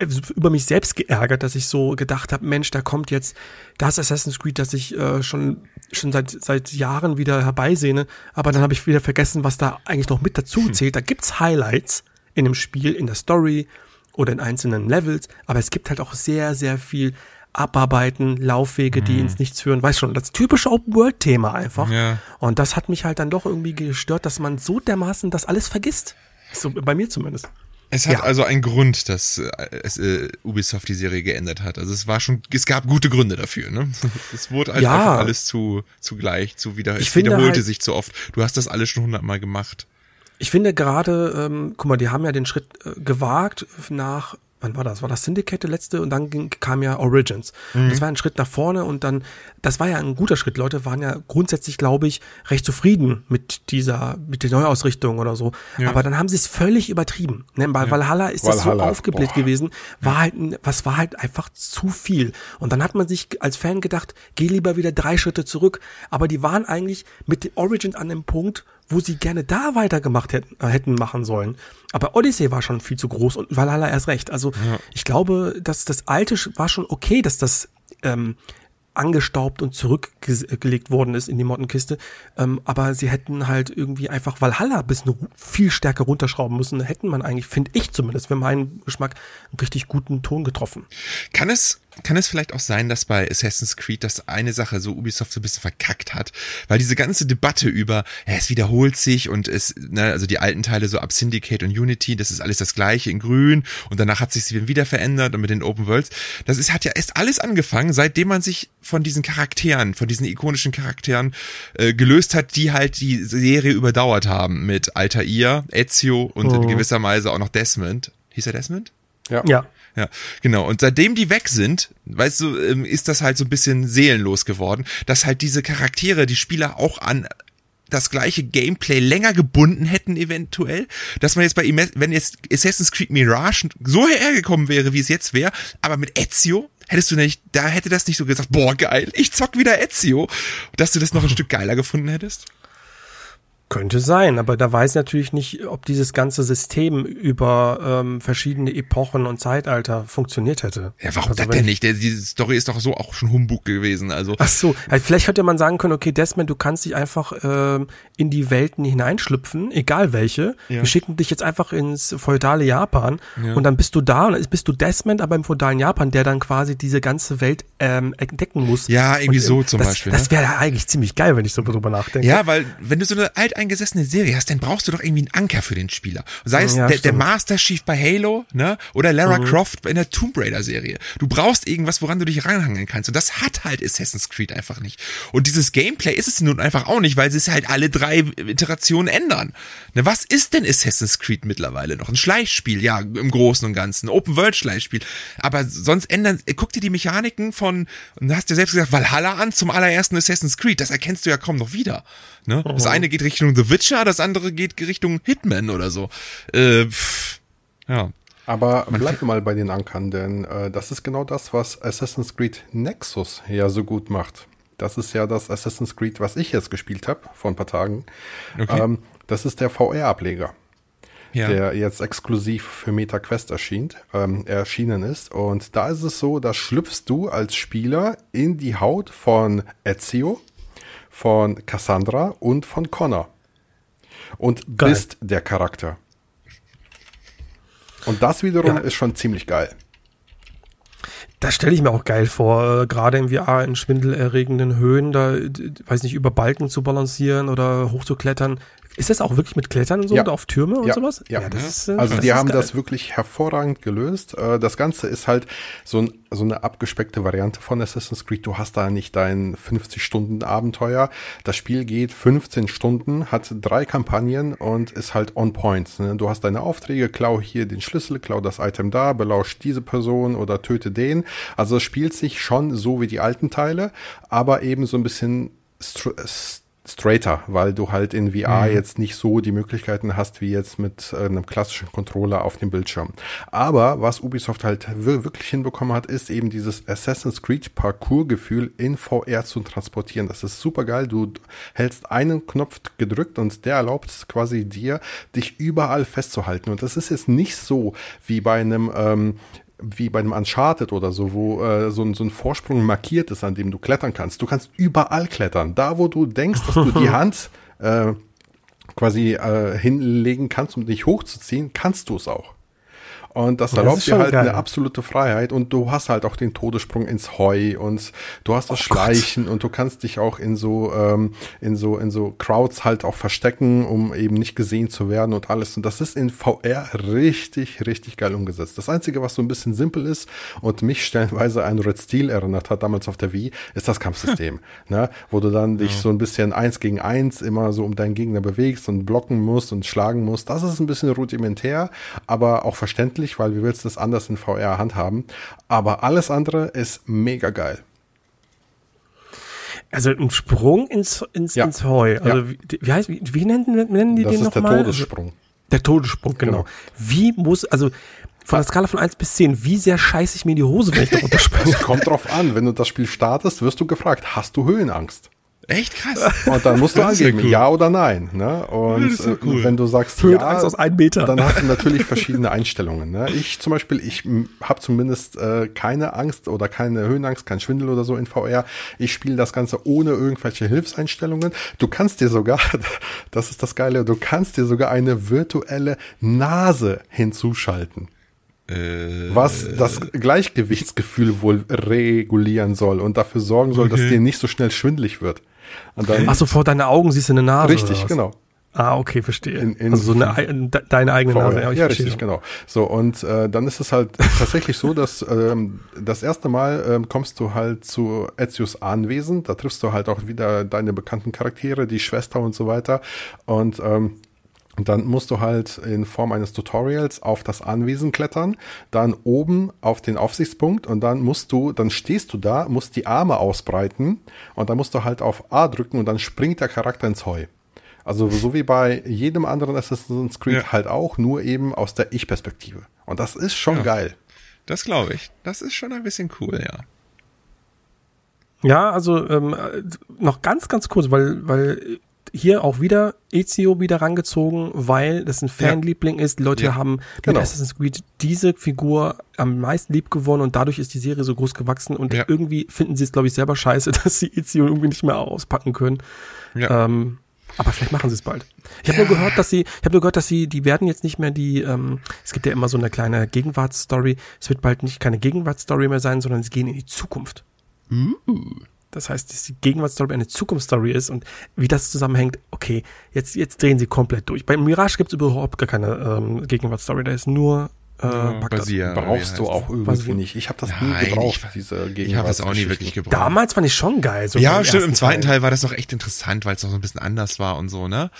also über mich selbst geärgert, dass ich so gedacht habe, Mensch, da kommt jetzt das Assassin's Creed, das ich äh, schon schon seit seit Jahren wieder herbeisehne, aber dann habe ich wieder vergessen, was da eigentlich noch mit dazu hm. zählt. Da gibt's Highlights in dem Spiel, in der Story oder in einzelnen Levels, aber es gibt halt auch sehr sehr viel abarbeiten, Laufwege, die mhm. ins Nichts führen, weiß schon, das typische Open-World-Thema einfach. Ja. Und das hat mich halt dann doch irgendwie gestört, dass man so dermaßen das alles vergisst. So, bei mir zumindest. Es hat ja. also einen Grund, dass äh, es, äh, Ubisoft die Serie geändert hat. Also es war schon, es gab gute Gründe dafür. Ne? Es wurde halt ja. einfach alles zu zugleich, zu wieder, ich es wiederholte halt, sich zu oft. Du hast das alles schon hundertmal gemacht. Ich finde gerade, ähm, guck mal, die haben ja den Schritt äh, gewagt nach wann war das? War das Syndicate der letzte und dann ging, kam ja Origins. Mhm. Das war ein Schritt nach vorne und dann, das war ja ein guter Schritt. Leute waren ja grundsätzlich, glaube ich, recht zufrieden mit dieser, mit der Neuausrichtung oder so. Ja. Aber dann haben sie es völlig übertrieben. Ne? Bei ja. Valhalla ist Valhalla. das so aufgebläht gewesen, war halt, was war halt einfach zu viel. Und dann hat man sich als Fan gedacht, geh lieber wieder drei Schritte zurück. Aber die waren eigentlich mit Origins an dem Punkt, wo sie gerne da weitergemacht hätten, äh, hätten machen sollen. Aber Odyssey war schon viel zu groß und Valhalla erst recht. Also ja. ich glaube, dass das alte war schon okay, dass das ähm, angestaubt und zurückgelegt worden ist in die Mottenkiste. Ähm, aber sie hätten halt irgendwie einfach Valhalla bis viel stärker runterschrauben müssen. Da hätten man eigentlich, finde ich zumindest, für meinen Geschmack, einen richtig guten Ton getroffen. Kann es kann es vielleicht auch sein, dass bei Assassin's Creed das eine Sache so Ubisoft so ein bisschen verkackt hat, weil diese ganze Debatte über, ja, es wiederholt sich und es, ne, also die alten Teile so ab Syndicate und Unity, das ist alles das gleiche in grün und danach hat sich sie wieder verändert und mit den Open Worlds, das ist, hat ja erst alles angefangen, seitdem man sich von diesen Charakteren, von diesen ikonischen Charakteren äh, gelöst hat, die halt die Serie überdauert haben mit Altair, Ezio und oh. in gewisser Weise auch noch Desmond. Hieß er Desmond? Ja. Ja. Ja, genau. Und seitdem die weg sind, weißt du, ähm, ist das halt so ein bisschen seelenlos geworden, dass halt diese Charaktere, die Spieler auch an das gleiche Gameplay länger gebunden hätten eventuell, dass man jetzt bei wenn jetzt Assassin's Creed Mirage so hergekommen wäre, wie es jetzt wäre, aber mit Ezio hättest du nicht, da hätte das nicht so gesagt, boah geil, ich zock wieder Ezio, dass du das noch ein Stück geiler gefunden hättest? Könnte sein, aber da weiß ich natürlich nicht, ob dieses ganze System über ähm, verschiedene Epochen und Zeitalter funktioniert hätte. Ja, warum also, das denn nicht? Der, diese Story ist doch so auch schon Humbug gewesen. Also. Ach so, also vielleicht hätte man sagen können, okay, Desmond, du kannst dich einfach ähm, in die Welten hineinschlüpfen, egal welche. Ja. Wir schicken dich jetzt einfach ins feudale Japan ja. und dann bist du da und bist du Desmond, aber im feudalen Japan, der dann quasi diese ganze Welt ähm, entdecken muss. Ja, irgendwie und, so zum das, Beispiel. Das wäre ja eigentlich ziemlich geil, wenn ich so drüber nachdenke. Ja, weil wenn du so eine alt alteingesessene Serie hast, dann brauchst du doch irgendwie einen Anker für den Spieler. Sei es ja, der, der, Master Chief bei Halo, ne? Oder Lara mhm. Croft in der Tomb Raider Serie. Du brauchst irgendwas, woran du dich reinhangeln kannst. Und das hat halt Assassin's Creed einfach nicht. Und dieses Gameplay ist es nun einfach auch nicht, weil sie es halt alle drei Iterationen ändern. Ne, was ist denn Assassin's Creed mittlerweile noch? Ein Schleichspiel, ja, im Großen und Ganzen. Open World Schleichspiel. Aber sonst ändern, guck dir die Mechaniken von, und du hast ja selbst gesagt, Valhalla an zum allerersten Assassin's Creed. Das erkennst du ja kaum noch wieder. Ne? Das mhm. eine geht Richtung The Witcher, das andere geht Richtung Hitman oder so. Äh, pff, ja. Aber bleiben wir mal bei den Ankern, denn äh, das ist genau das, was Assassin's Creed Nexus ja so gut macht. Das ist ja das Assassin's Creed, was ich jetzt gespielt habe vor ein paar Tagen. Okay. Ähm, das ist der VR-Ableger, Ja. der jetzt exklusiv für MetaQuest erschien, ähm, erschienen ist. Und da ist es so, da schlüpfst du als Spieler in die Haut von Ezio, von Cassandra und von Connor. Und Geil. bist der Charakter. Und das wiederum Ja. ist schon ziemlich geil. Das stelle ich mir auch geil vor, äh, gerade im VR in schwindelerregenden Höhen, da, weiß nicht, über Balken zu balancieren oder hochzuklettern. Ist das auch wirklich mit Klettern und so Ja. und auf Türme und Ja, sowas? ja. das ist, äh, Also die haben geil. das wirklich hervorragend gelöst. Äh, Das Ganze ist halt so, ein, so eine abgespeckte Variante von Assassin's Creed. Du hast da nicht dein 50-Stunden-Abenteuer. Das Spiel geht 15 Stunden, hat drei Kampagnen und ist halt on point. ne? Du hast deine Aufträge, klau hier den Schlüssel, klau das Item da, belausch diese Person oder töte den. Also es spielt sich schon so wie die alten Teile, aber eben so ein bisschen straighter, weil du halt in VR jetzt nicht so die Möglichkeiten hast wie jetzt mit äh, einem klassischen Controller auf dem Bildschirm. Aber was Ubisoft halt wir- wirklich hinbekommen hat, ist eben dieses Assassin's Creed Parcours-Gefühl in VR zu transportieren. Das ist super geil. Du hältst einen Knopf gedrückt und der erlaubt es quasi dir, dich überall festzuhalten. Und das ist jetzt nicht so wie bei einem ähm, wie bei einem Uncharted oder so, wo äh, so, ein, so ein Vorsprung markiert ist, an dem du klettern kannst. Du kannst überall klettern. Da, wo du denkst, dass du die Hand äh, quasi äh, hinlegen kannst, um dich hochzuziehen, kannst du es auch. Und das das erlaubt dir halt geil. eine absolute Freiheit und du hast halt auch den Todessprung ins Heu und du hast das Oh Gott. Schleichen und du kannst dich auch in so ähm, in so in so Crowds halt auch verstecken, um eben nicht gesehen zu werden und alles und das ist in VR richtig richtig geil umgesetzt. Das einzige, was so ein bisschen simpel ist und mich stellenweise an Red Steel erinnert hat damals auf der Wii, ist das Kampfsystem, ne, wo du dann dich so ein bisschen eins gegen eins immer so um deinen Gegner bewegst und blocken musst und schlagen musst. Das ist ein bisschen rudimentär, aber auch verständlich, weil wie willst du das anders in VR handhaben? Aber alles andere ist mega geil. Also ein Sprung ins, ins, Ja. ins Heu. Also Ja. wie, wie heißt, wie, wie nennen, nennen die Das den ist der nochmal? Todessprung. Der Todessprung, genau. Genau. Wie muss, also von der Skala von 1 bis 10, wie sehr scheiße ich mir in die Hose, wenn ich da runterspringe? Es kommt drauf an, wenn du das Spiel startest, wirst du gefragt, hast du Höhenangst? Echt krass. Und dann musst du angeben, cool. ja oder nein. Ne? Und ja äh, cool. wenn du sagst, Höhenangst ja, aus einem Meter. dann hast du natürlich verschiedene Einstellungen. Ne? Ich zum Beispiel, ich habe zumindest äh, keine Angst oder keine Höhenangst, kein Schwindel oder so in VR. Ich spiele das Ganze ohne irgendwelche Hilfseinstellungen. Du kannst dir sogar, das ist das Geile, du kannst dir sogar eine virtuelle Nase hinzuschalten. Äh, was das Gleichgewichtsgefühl wohl regulieren soll und dafür sorgen soll, dass Okay. dir nicht so schnell schwindlig wird. Ach so, vor deine Augen siehst du eine Nase. richtig, genau. Ah, okay, verstehe. In- in- also so eine, ei- de- deine eigene VR. Nase. ja, verstehe richtig, schon. genau. So, und äh, dann ist es halt tatsächlich so, dass ähm, das erste Mal ähm, kommst du halt zu Ezios Anwesen. Da triffst du halt auch wieder deine bekannten Charaktere, die Schwester und so weiter. Und ähm, dann musst du halt in Form eines Tutorials auf das Anwesen klettern, dann oben auf den Aufsichtspunkt und dann musst du, dann stehst du da, musst die Arme ausbreiten und dann musst du halt auf A drücken und dann springt der Charakter ins Heu. Also so wie bei jedem anderen Assassin's Creed Ja. halt auch, nur eben aus der Ich-Perspektive. Und das ist schon Ja. geil. Das glaube ich. Das ist schon ein bisschen cool, ja. Ja, also ähm, äh, noch ganz, ganz kurz, weil, weil hier auch wieder Ezio wieder rangezogen, weil das ein Fanliebling ist. Die Leute Ja, haben genau. mit Assassin's Creed diese Figur am meisten lieb gewonnen und dadurch ist die Serie so groß gewachsen und Ja. irgendwie finden sie es, glaube ich, selber scheiße, dass sie Ezio irgendwie nicht mehr auspacken können. Ja. Ähm, aber vielleicht machen sie es bald. Ich habe nur gehört, dass sie, ich habe nur gehört, dass sie, die werden jetzt nicht mehr die, ähm, es gibt ja immer so eine kleine Gegenwartsstory. Es wird bald nicht keine Gegenwartsstory mehr sein, sondern sie gehen in die Zukunft. Das heißt, dass die Gegenwartsstory eine Zukunftsstory ist und wie das zusammenhängt, okay, jetzt, jetzt drehen sie komplett durch. Bei Mirage gibt es überhaupt gar keine ähm, Gegenwartsstory, da ist nur äh, Bagdad. Basier, Brauchst du auch irgendwie wie- nicht. Ich habe das Nein, nie gebraucht, ich- diese Ich habe das auch nie wirklich gebraucht. Damals fand ich schon geil. So ja, stimmt. Im zweiten Teil. Teil war das noch echt interessant, weil es noch so ein bisschen anders war und so, ne?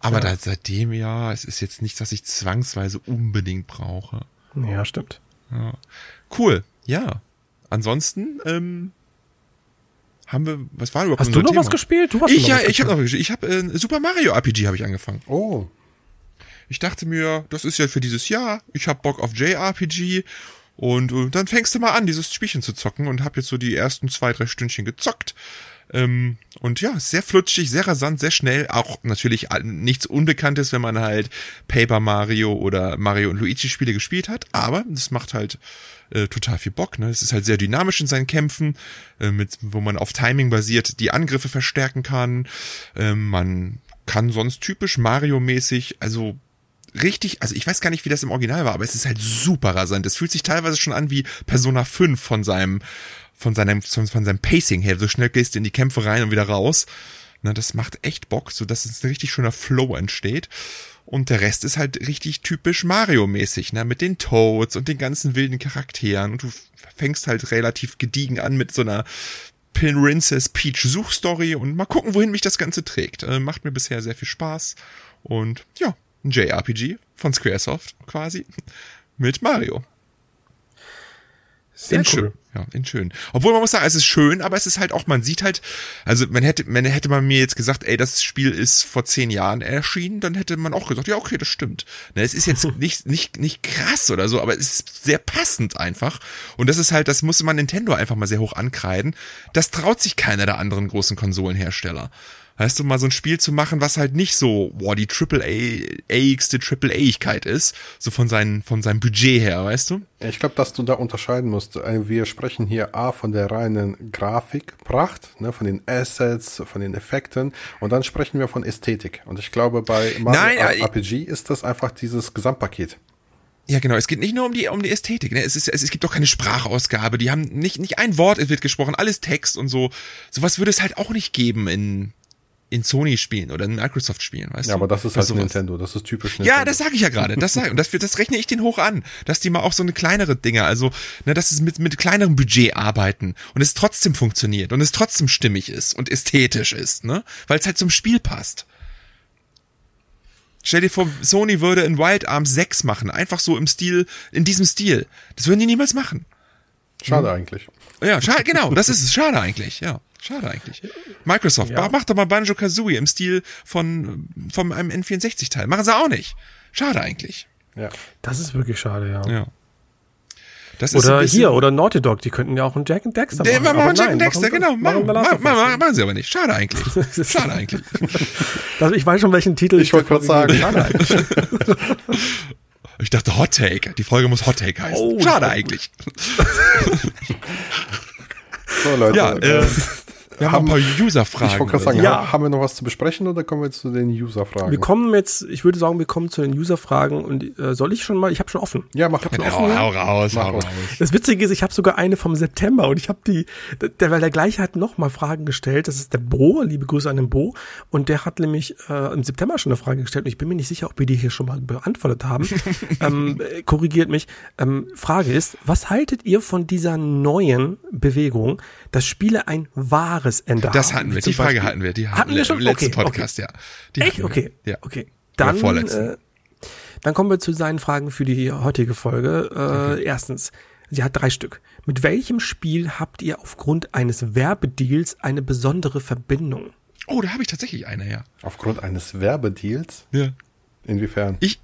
Aber da, seitdem, ja, es ist jetzt nichts, was ich zwangsweise unbedingt brauche. Ja, stimmt. Ja. Cool, ja. Ansonsten, ähm, haben wir, was war überhaupt Hast du noch Thema? was gespielt? Du hast Ich noch ja, was ich habe noch gespielt. Ich habe äh, Super Mario RPG habe ich angefangen. Oh, ich dachte mir, das ist ja für dieses Jahr, ich hab Bock auf JRPG und, und dann fängst du mal an, dieses Spielchen zu zocken und hab jetzt so die ersten zwei, drei Stündchen gezockt. Ähm, und ja, sehr flutschig, sehr rasant, sehr schnell. Auch natürlich nichts Unbekanntes, wenn man halt Paper Mario oder Mario und Luigi Spiele gespielt hat. Aber das macht halt äh, total viel Bock. Ne? Es ist halt sehr dynamisch in seinen Kämpfen, äh, mit, wo man auf Timing basiert die Angriffe verstärken kann. Äh, man kann sonst typisch Mario-mäßig, also richtig, also ich weiß gar nicht, wie das im Original war, aber es ist halt super rasant. Es fühlt sich teilweise schon an wie Persona 5 von seinem, von seinem, von, seinem Pacing her. So schnell gehst du in die Kämpfe rein und wieder raus. Na, das macht echt Bock, so dass es ein richtig schöner Flow entsteht. Und der Rest ist halt richtig typisch Mario-mäßig, ne? Mit den Toads und den ganzen wilden Charakteren. Und du fängst halt relativ gediegen an mit so einer Princess Peach Suchstory und mal gucken, wohin mich das Ganze trägt. Äh, macht mir bisher sehr viel Spaß. Und ja, ein JRPG von Squaresoft quasi mit Mario. Sehr in cool. schön. Ja, in schön. Obwohl man muss sagen, es ist schön, aber es ist halt auch, man sieht halt, also man hätte, man hätte man mir jetzt gesagt, ey, das Spiel ist vor zehn Jahren erschienen, dann hätte man auch gesagt, ja, okay, das stimmt. Ne, es ist jetzt nicht, nicht, nicht krass oder so, aber es ist sehr passend einfach. Und das ist halt, das muss man Nintendo einfach mal sehr hoch ankreiden. Das traut sich keiner der anderen großen Konsolenhersteller weißt du, mal so ein Spiel zu machen, was halt nicht so, boah, die Triple-A-igste Triple-A-igkeit ist, so von, seinen, von seinem Budget her, weißt du? Ich glaube, dass du da unterscheiden musst. Äh, wir sprechen hier A von der reinen Grafikpracht, ne, von den Assets, von den Effekten und dann sprechen wir von Ästhetik. Und ich glaube, bei Mario Nein, RPG ist das einfach dieses Gesamtpaket. Ja, genau. Es geht nicht nur um die, um die Ästhetik. Ne? Es, ist, es, es gibt doch keine Sprachausgabe. Die haben nicht, nicht ein Wort wird gesprochen, alles Text und so. Sowas würde es halt auch nicht geben in, in Sony spielen oder in Microsoft spielen, weißt ja, du? aber das ist halt sowas. Nintendo, das ist typisch Nintendo. Ja, das sage ich ja gerade. Das, sag, und das, das rechne ich den hoch an, dass die mal auch so eine kleinere Dinge, also, ne, dass es mit, mit kleinerem Budget arbeiten und es trotzdem funktioniert und es trotzdem stimmig ist und ästhetisch ist, ne? Weil es halt zum Spiel passt. Stell dir vor, Sony würde in Wild Arms 6 machen, einfach so im Stil, in diesem Stil. Das würden die niemals machen. Schade hm. eigentlich. Ja, schade, genau, das ist es. Schade eigentlich, ja. Schade eigentlich. Microsoft, ja. mach doch mal Banjo-Kazooie im Stil von, von einem N64-Teil. Machen sie auch nicht. Schade eigentlich. Ja. Das ist wirklich schade, ja. Ja. Das oder ist hier, oder Naughty Dog, die könnten ja auch einen Jack and Dexter machen. machen Jack and Dexter, genau. Machen, machen, machen, machen, sie aber nicht. Schade eigentlich. Schade eigentlich. Also ich weiß schon, welchen Titel ich wollte gerade sagen. Schade eigentlich. Ich dachte Hot Take. Die Folge muss Hot Take heißen. Oh, Schade eigentlich. so, Leute. Ja, äh, wir haben, haben ein paar User-Fragen. Ich wollte gerade sagen, ja. haben wir noch was zu besprechen oder kommen wir jetzt zu den User-Fragen? Wir kommen jetzt, ich würde sagen, wir kommen zu den User-Fragen und äh, soll ich schon mal, ich habe schon offen. Ja, mach ich schon offen. Hau, hau raus, hau raus. Das Witzige ist, ich habe sogar eine vom September und ich habe die, der, weil der gleiche hat noch mal Fragen gestellt. Das ist der Bo, liebe Grüße an den Bo. Und der hat nämlich äh, im September schon eine Frage gestellt und ich bin mir nicht sicher, ob wir die hier schon mal beantwortet haben. ähm, korrigiert mich. Ähm, Frage ist, was haltet ihr von dieser neuen Bewegung, dass Spiele ein wahres Ende das haben? hatten wir, die Frage Beispiel. hatten wir, die hatten, hatten wir schon im letzten okay, Podcast, okay. ja. Die Echt? Okay. Ja. Okay. Dann, äh, dann kommen wir zu seinen Fragen für die heutige Folge. Äh, okay. Erstens, sie hat drei Stück. Mit welchem Spiel habt ihr aufgrund eines Werbedeals eine besondere Verbindung? Oh, da habe ich tatsächlich eine, ja. Aufgrund eines Werbedeals? Ja. Inwiefern? Ich,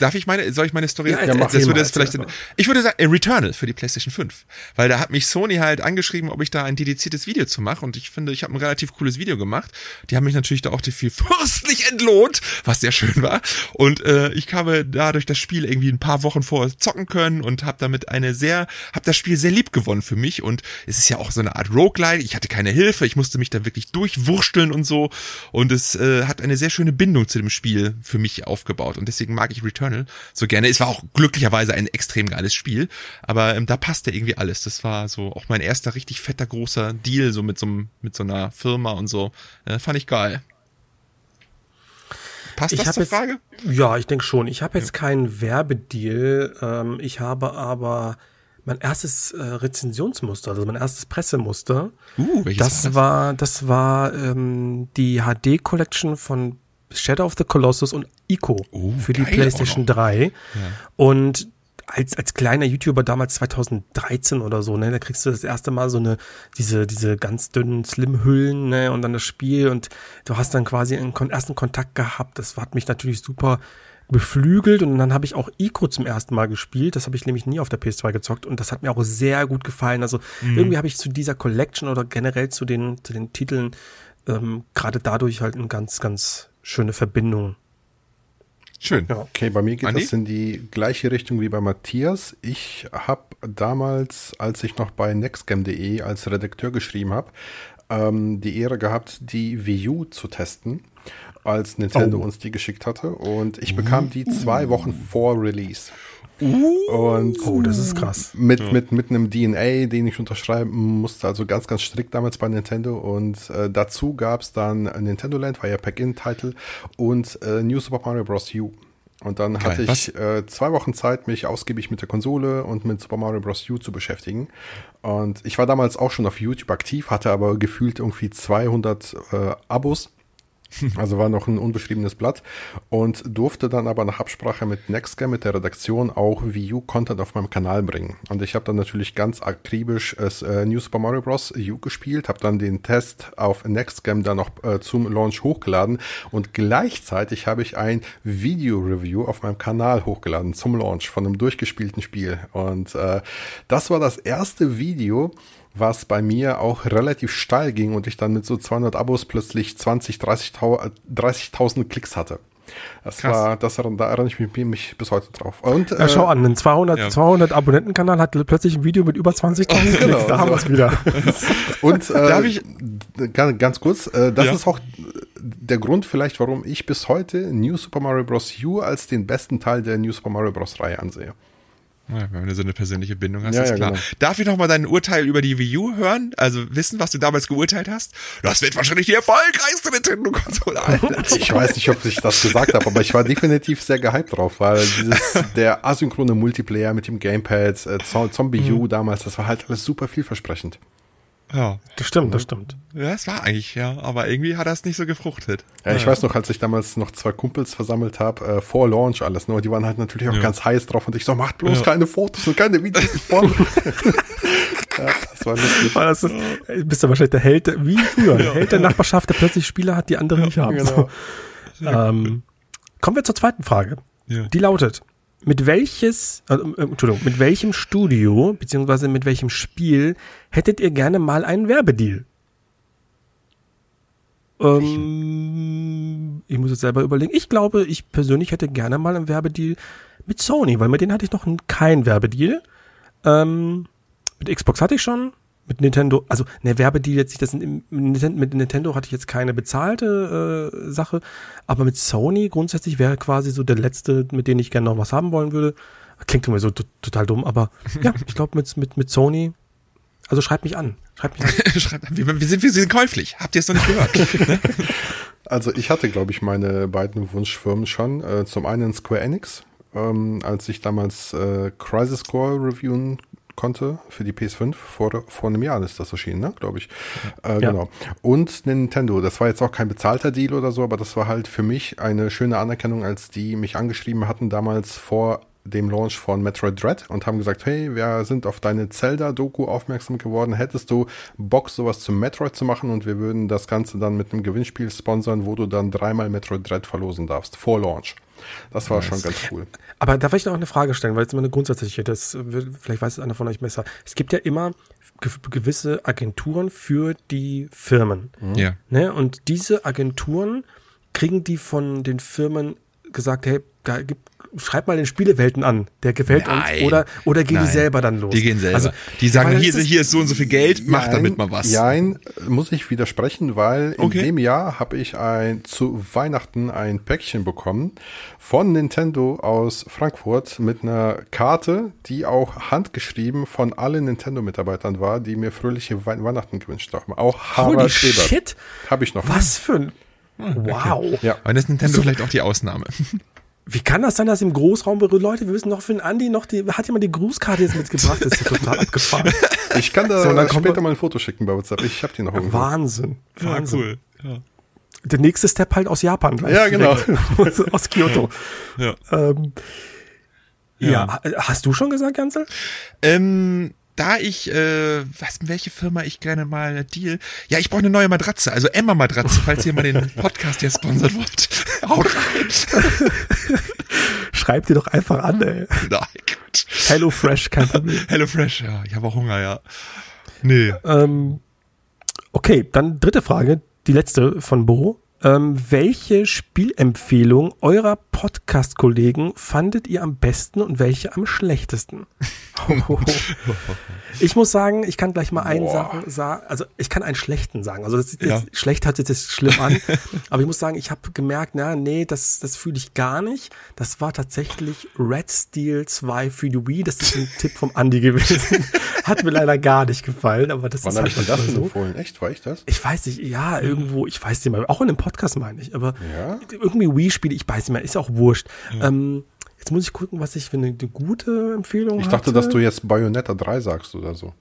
Darf ich meine, soll ich meine Story? Ja, ja, mach das würde es vielleicht, in, ich würde sagen, Returnal für die PlayStation 5. Weil da hat mich Sony halt angeschrieben, ob ich da ein dediziertes Video zu mache. Und ich finde, ich habe ein relativ cooles Video gemacht. Die haben mich natürlich da auch viel fürstlich entlohnt, was sehr schön war. Und äh, ich habe dadurch das Spiel irgendwie ein paar Wochen vorher zocken können und habe damit eine sehr, habe das Spiel sehr lieb gewonnen für mich. Und es ist ja auch so eine Art Roguelike. Ich hatte keine Hilfe, ich musste mich da wirklich durchwursteln und so. Und es äh, hat eine sehr schöne Bindung zu dem Spiel für mich aufgebaut. Und deswegen mag ich Returnal Returnal so gerne. Es war auch glücklicherweise ein extrem geiles Spiel, aber ähm, da passte irgendwie alles. Das war so auch mein erster richtig fetter großer Deal so mit so mit so einer Firma und so. Äh, fand ich geil. Passt ich das zur Frage? ja, ich denke schon. Ich habe jetzt ja. keinen Werbedeal. Ähm, ich habe aber mein erstes äh, Rezensionsmuster, also mein erstes Pressemuster. Uh, welches das war das? war das war ähm, die HD Collection von Shadow of the Colossus und Ico oh, für die PlayStation 3. Ja. Und als, als kleiner YouTuber damals 2013 oder so, ne, da kriegst du das erste Mal so eine, diese, diese ganz dünnen Slim-Hüllen, ne, und dann das Spiel und du hast dann quasi einen ersten Kontakt gehabt. Das hat mich natürlich super beflügelt und dann habe ich auch Ico zum ersten Mal gespielt. Das habe ich nämlich nie auf der PS2 gezockt und das hat mir auch sehr gut gefallen. Also mhm. irgendwie habe ich zu dieser Collection oder generell zu den, zu den Titeln ähm, gerade dadurch halt eine ganz, ganz schöne Verbindung. Schön. Ja, okay, bei mir geht Andi? das in die gleiche Richtung wie bei Matthias. Ich habe damals, als ich noch bei nextgame.de als Redakteur geschrieben habe, ähm, die Ehre gehabt, die Wii U zu testen als Nintendo oh. uns die geschickt hatte. Und ich bekam die zwei Wochen vor Release. Und oh, das ist krass. Mit, ja. mit, mit einem DNA, den ich unterschreiben musste, also ganz, ganz strikt damals bei Nintendo. Und äh, dazu gab es dann Nintendo Land, war ja Pack-In-Title und äh, New Super Mario Bros. U. Und dann Geil, hatte ich äh, zwei Wochen Zeit, mich ausgiebig mit der Konsole und mit Super Mario Bros. U zu beschäftigen. Und ich war damals auch schon auf YouTube aktiv, hatte aber gefühlt irgendwie 200 äh, Abos Also war noch ein unbeschriebenes Blatt und durfte dann aber nach Absprache mit Nextgame, mit der Redaktion, auch Wii U-Content auf meinem Kanal bringen. Und ich habe dann natürlich ganz akribisch äh, New Super Mario Bros. U gespielt, habe dann den Test auf Nextgame dann noch äh, zum Launch hochgeladen und gleichzeitig habe ich ein Video-Review auf meinem Kanal hochgeladen zum Launch von einem durchgespielten Spiel. Und äh, das war das erste Video, was bei mir auch relativ steil ging und ich dann mit so 200 Abos plötzlich 20, 30.000 30 Klicks hatte. Das Krass. war, das, da erinnere ich mich, mich, bis heute drauf. Und, ja, äh, schau an, ein 200, ja. 200 Abonnentenkanal hat plötzlich ein Video mit über 20.000 Klicks. Genau, da haben wir es wieder. Und äh, Darf ich? Ganz, ganz kurz, äh, das ja. ist auch der Grund vielleicht, warum ich bis heute New Super Mario Bros. U als den besten Teil der New Super Mario Bros. Reihe ansehe. Ja, wenn du so eine persönliche Bindung hast, ja, ist ja, klar. Genau. Darf ich noch mal dein Urteil über die Wii U hören? Also wissen, was du damals geurteilt hast? Das wird wahrscheinlich die erfolgreichste Nintendo-Konsole. ich weiß nicht, ob ich das gesagt habe, aber ich war definitiv sehr gehypt drauf, weil dieses, der asynchrone Multiplayer mit dem Gamepad, äh, Zombie mhm. U damals, das war halt alles super vielversprechend. Ja. Das stimmt, das stimmt. Ja, es war eigentlich, ja, aber irgendwie hat das nicht so gefruchtet. Ja, ich ja. weiß noch, als ich damals noch zwei Kumpels versammelt habe, äh, vor Launch alles, nur ne, die waren halt natürlich auch ja. ganz heiß drauf und ich so, macht bloß ja. keine Fotos und keine Videos ja, das war lustig. Das ist, bist du wahrscheinlich der Held, wie früher, der Held der Nachbarschaft, der plötzlich Spieler hat, die andere nicht haben. Genau. So. Ähm, kommen wir zur zweiten Frage. Die lautet, mit welches, äh, Entschuldigung, mit welchem Studio beziehungsweise mit welchem Spiel hättet ihr gerne mal einen Werbedeal? Ähm, ich muss jetzt selber überlegen. Ich glaube, ich persönlich hätte gerne mal einen Werbedeal mit Sony, weil mit denen hatte ich noch keinen Werbedeal. Ähm, mit Xbox hatte ich schon, mit Nintendo, also ne Werbedeal jetzt nicht, das sind, mit Nintendo hatte ich jetzt keine bezahlte äh, Sache, aber mit Sony grundsätzlich wäre quasi so der letzte, mit dem ich gerne noch was haben wollen würde. Klingt immer so total dumm, aber ja, ich glaube mit, mit, mit Sony, also schreibt mich an. Schreibt mich an. schreibt, wir, wir, sind, wir sind käuflich. Habt ihr es noch nicht gehört? also ich hatte, glaube ich, meine beiden Wunschfirmen schon. Äh, zum einen Square Enix, ähm, als ich damals äh, Crisis Core reviewen konnte für die PS5. Vor, vor einem Jahr ist das erschienen, ne? glaube ich. Äh, ja. Genau. Und Nintendo. Das war jetzt auch kein bezahlter Deal oder so, aber das war halt für mich eine schöne Anerkennung, als die mich angeschrieben hatten damals vor dem Launch von Metroid Dread und haben gesagt, hey, wir sind auf deine Zelda-Doku aufmerksam geworden. Hättest du Bock, sowas zum Metroid zu machen und wir würden das Ganze dann mit einem Gewinnspiel sponsern, wo du dann dreimal Metroid Dread verlosen darfst, vor Launch. Das war nice. schon ganz cool. Aber da will ich noch eine Frage stellen, weil es immer eine grundsätzliche, das vielleicht weiß es einer von euch besser. Es gibt ja immer gewisse Agenturen für die Firmen. Mhm. Ja. Ne? Und diese Agenturen kriegen die von den Firmen gesagt, hey, da gibt schreib mal den Spielewelten an, der gefällt Nein. uns. Oder, oder gehen Nein. die selber dann los? Die gehen selber. Also, die sagen, hier, hier ist so und so viel Geld, mach damit mal was. Nein, muss ich widersprechen, weil okay. in dem Jahr habe ich ein, zu Weihnachten ein Päckchen bekommen von Nintendo aus Frankfurt mit einer Karte, die auch handgeschrieben von allen Nintendo-Mitarbeitern war, die mir fröhliche We Weihnachten gewünscht haben. Auch Harald Holy Shit! Habe ich noch. Was für ein Wow. Okay. Ja. Und ist Nintendo so, vielleicht auch die Ausnahme. Wie kann das sein, dass im Großraum Leute, wir wissen noch für den Andi noch die, hat jemand die Grußkarte jetzt mitgebracht? Das ist ja total abgefahren. Ich kann da so, später mal ein Foto schicken bei WhatsApp. Ich habe die noch irgendwo. Wahnsinn. Wahnsinn. Ja, cool. Ja. Der nächste Step halt aus Japan. Gleich ja, genau. aus Kyoto. Ja. Ähm, Ja, hast du schon gesagt, Gansel? Ähm, da ich, äh, was, welche Firma ich gerne mal deal. Ja, ich brauche eine neue Matratze, also Emma Matratze, falls ihr mal den Podcast hier sponsert wollt. Haut rein. Schreibt ihr doch einfach an, ey. Nein, gut. Hello Fresh, kein Problem. Hello Fresh, ja, ich habe auch Hunger, ja. Nee. Ähm, okay, dann dritte Frage, die letzte von Bo. Ähm, welche Spielempfehlung eurer Podcast-Kollegen fandet ihr am besten und welche am schlechtesten? ich muss sagen, ich kann gleich mal einen Sachen sagen, also ich kann einen schlechten sagen. Also das, das Ja. schlecht hat sich das schlimm an, aber ich muss sagen, ich habe gemerkt, na nee, das das fühle ich gar nicht. Das war tatsächlich Red Steel 2 für die Wii. Das ist ein Tipp vom Andy gewesen. Hat mir leider gar nicht gefallen, aber das Wann ist habe halt ich das so. empfohlen? Echt, war ich das? Ich weiß nicht, ja, irgendwo, ich weiß nicht mal, auch in dem Podcast meine ich, aber Ja? irgendwie Wii-Spiele, ich weiß nicht mehr, ist auch wurscht. Ähm, jetzt muss ich gucken, was ich für eine, eine gute Empfehlung Ich dachte, hatte. dass du jetzt Bayonetta 3 sagst oder so.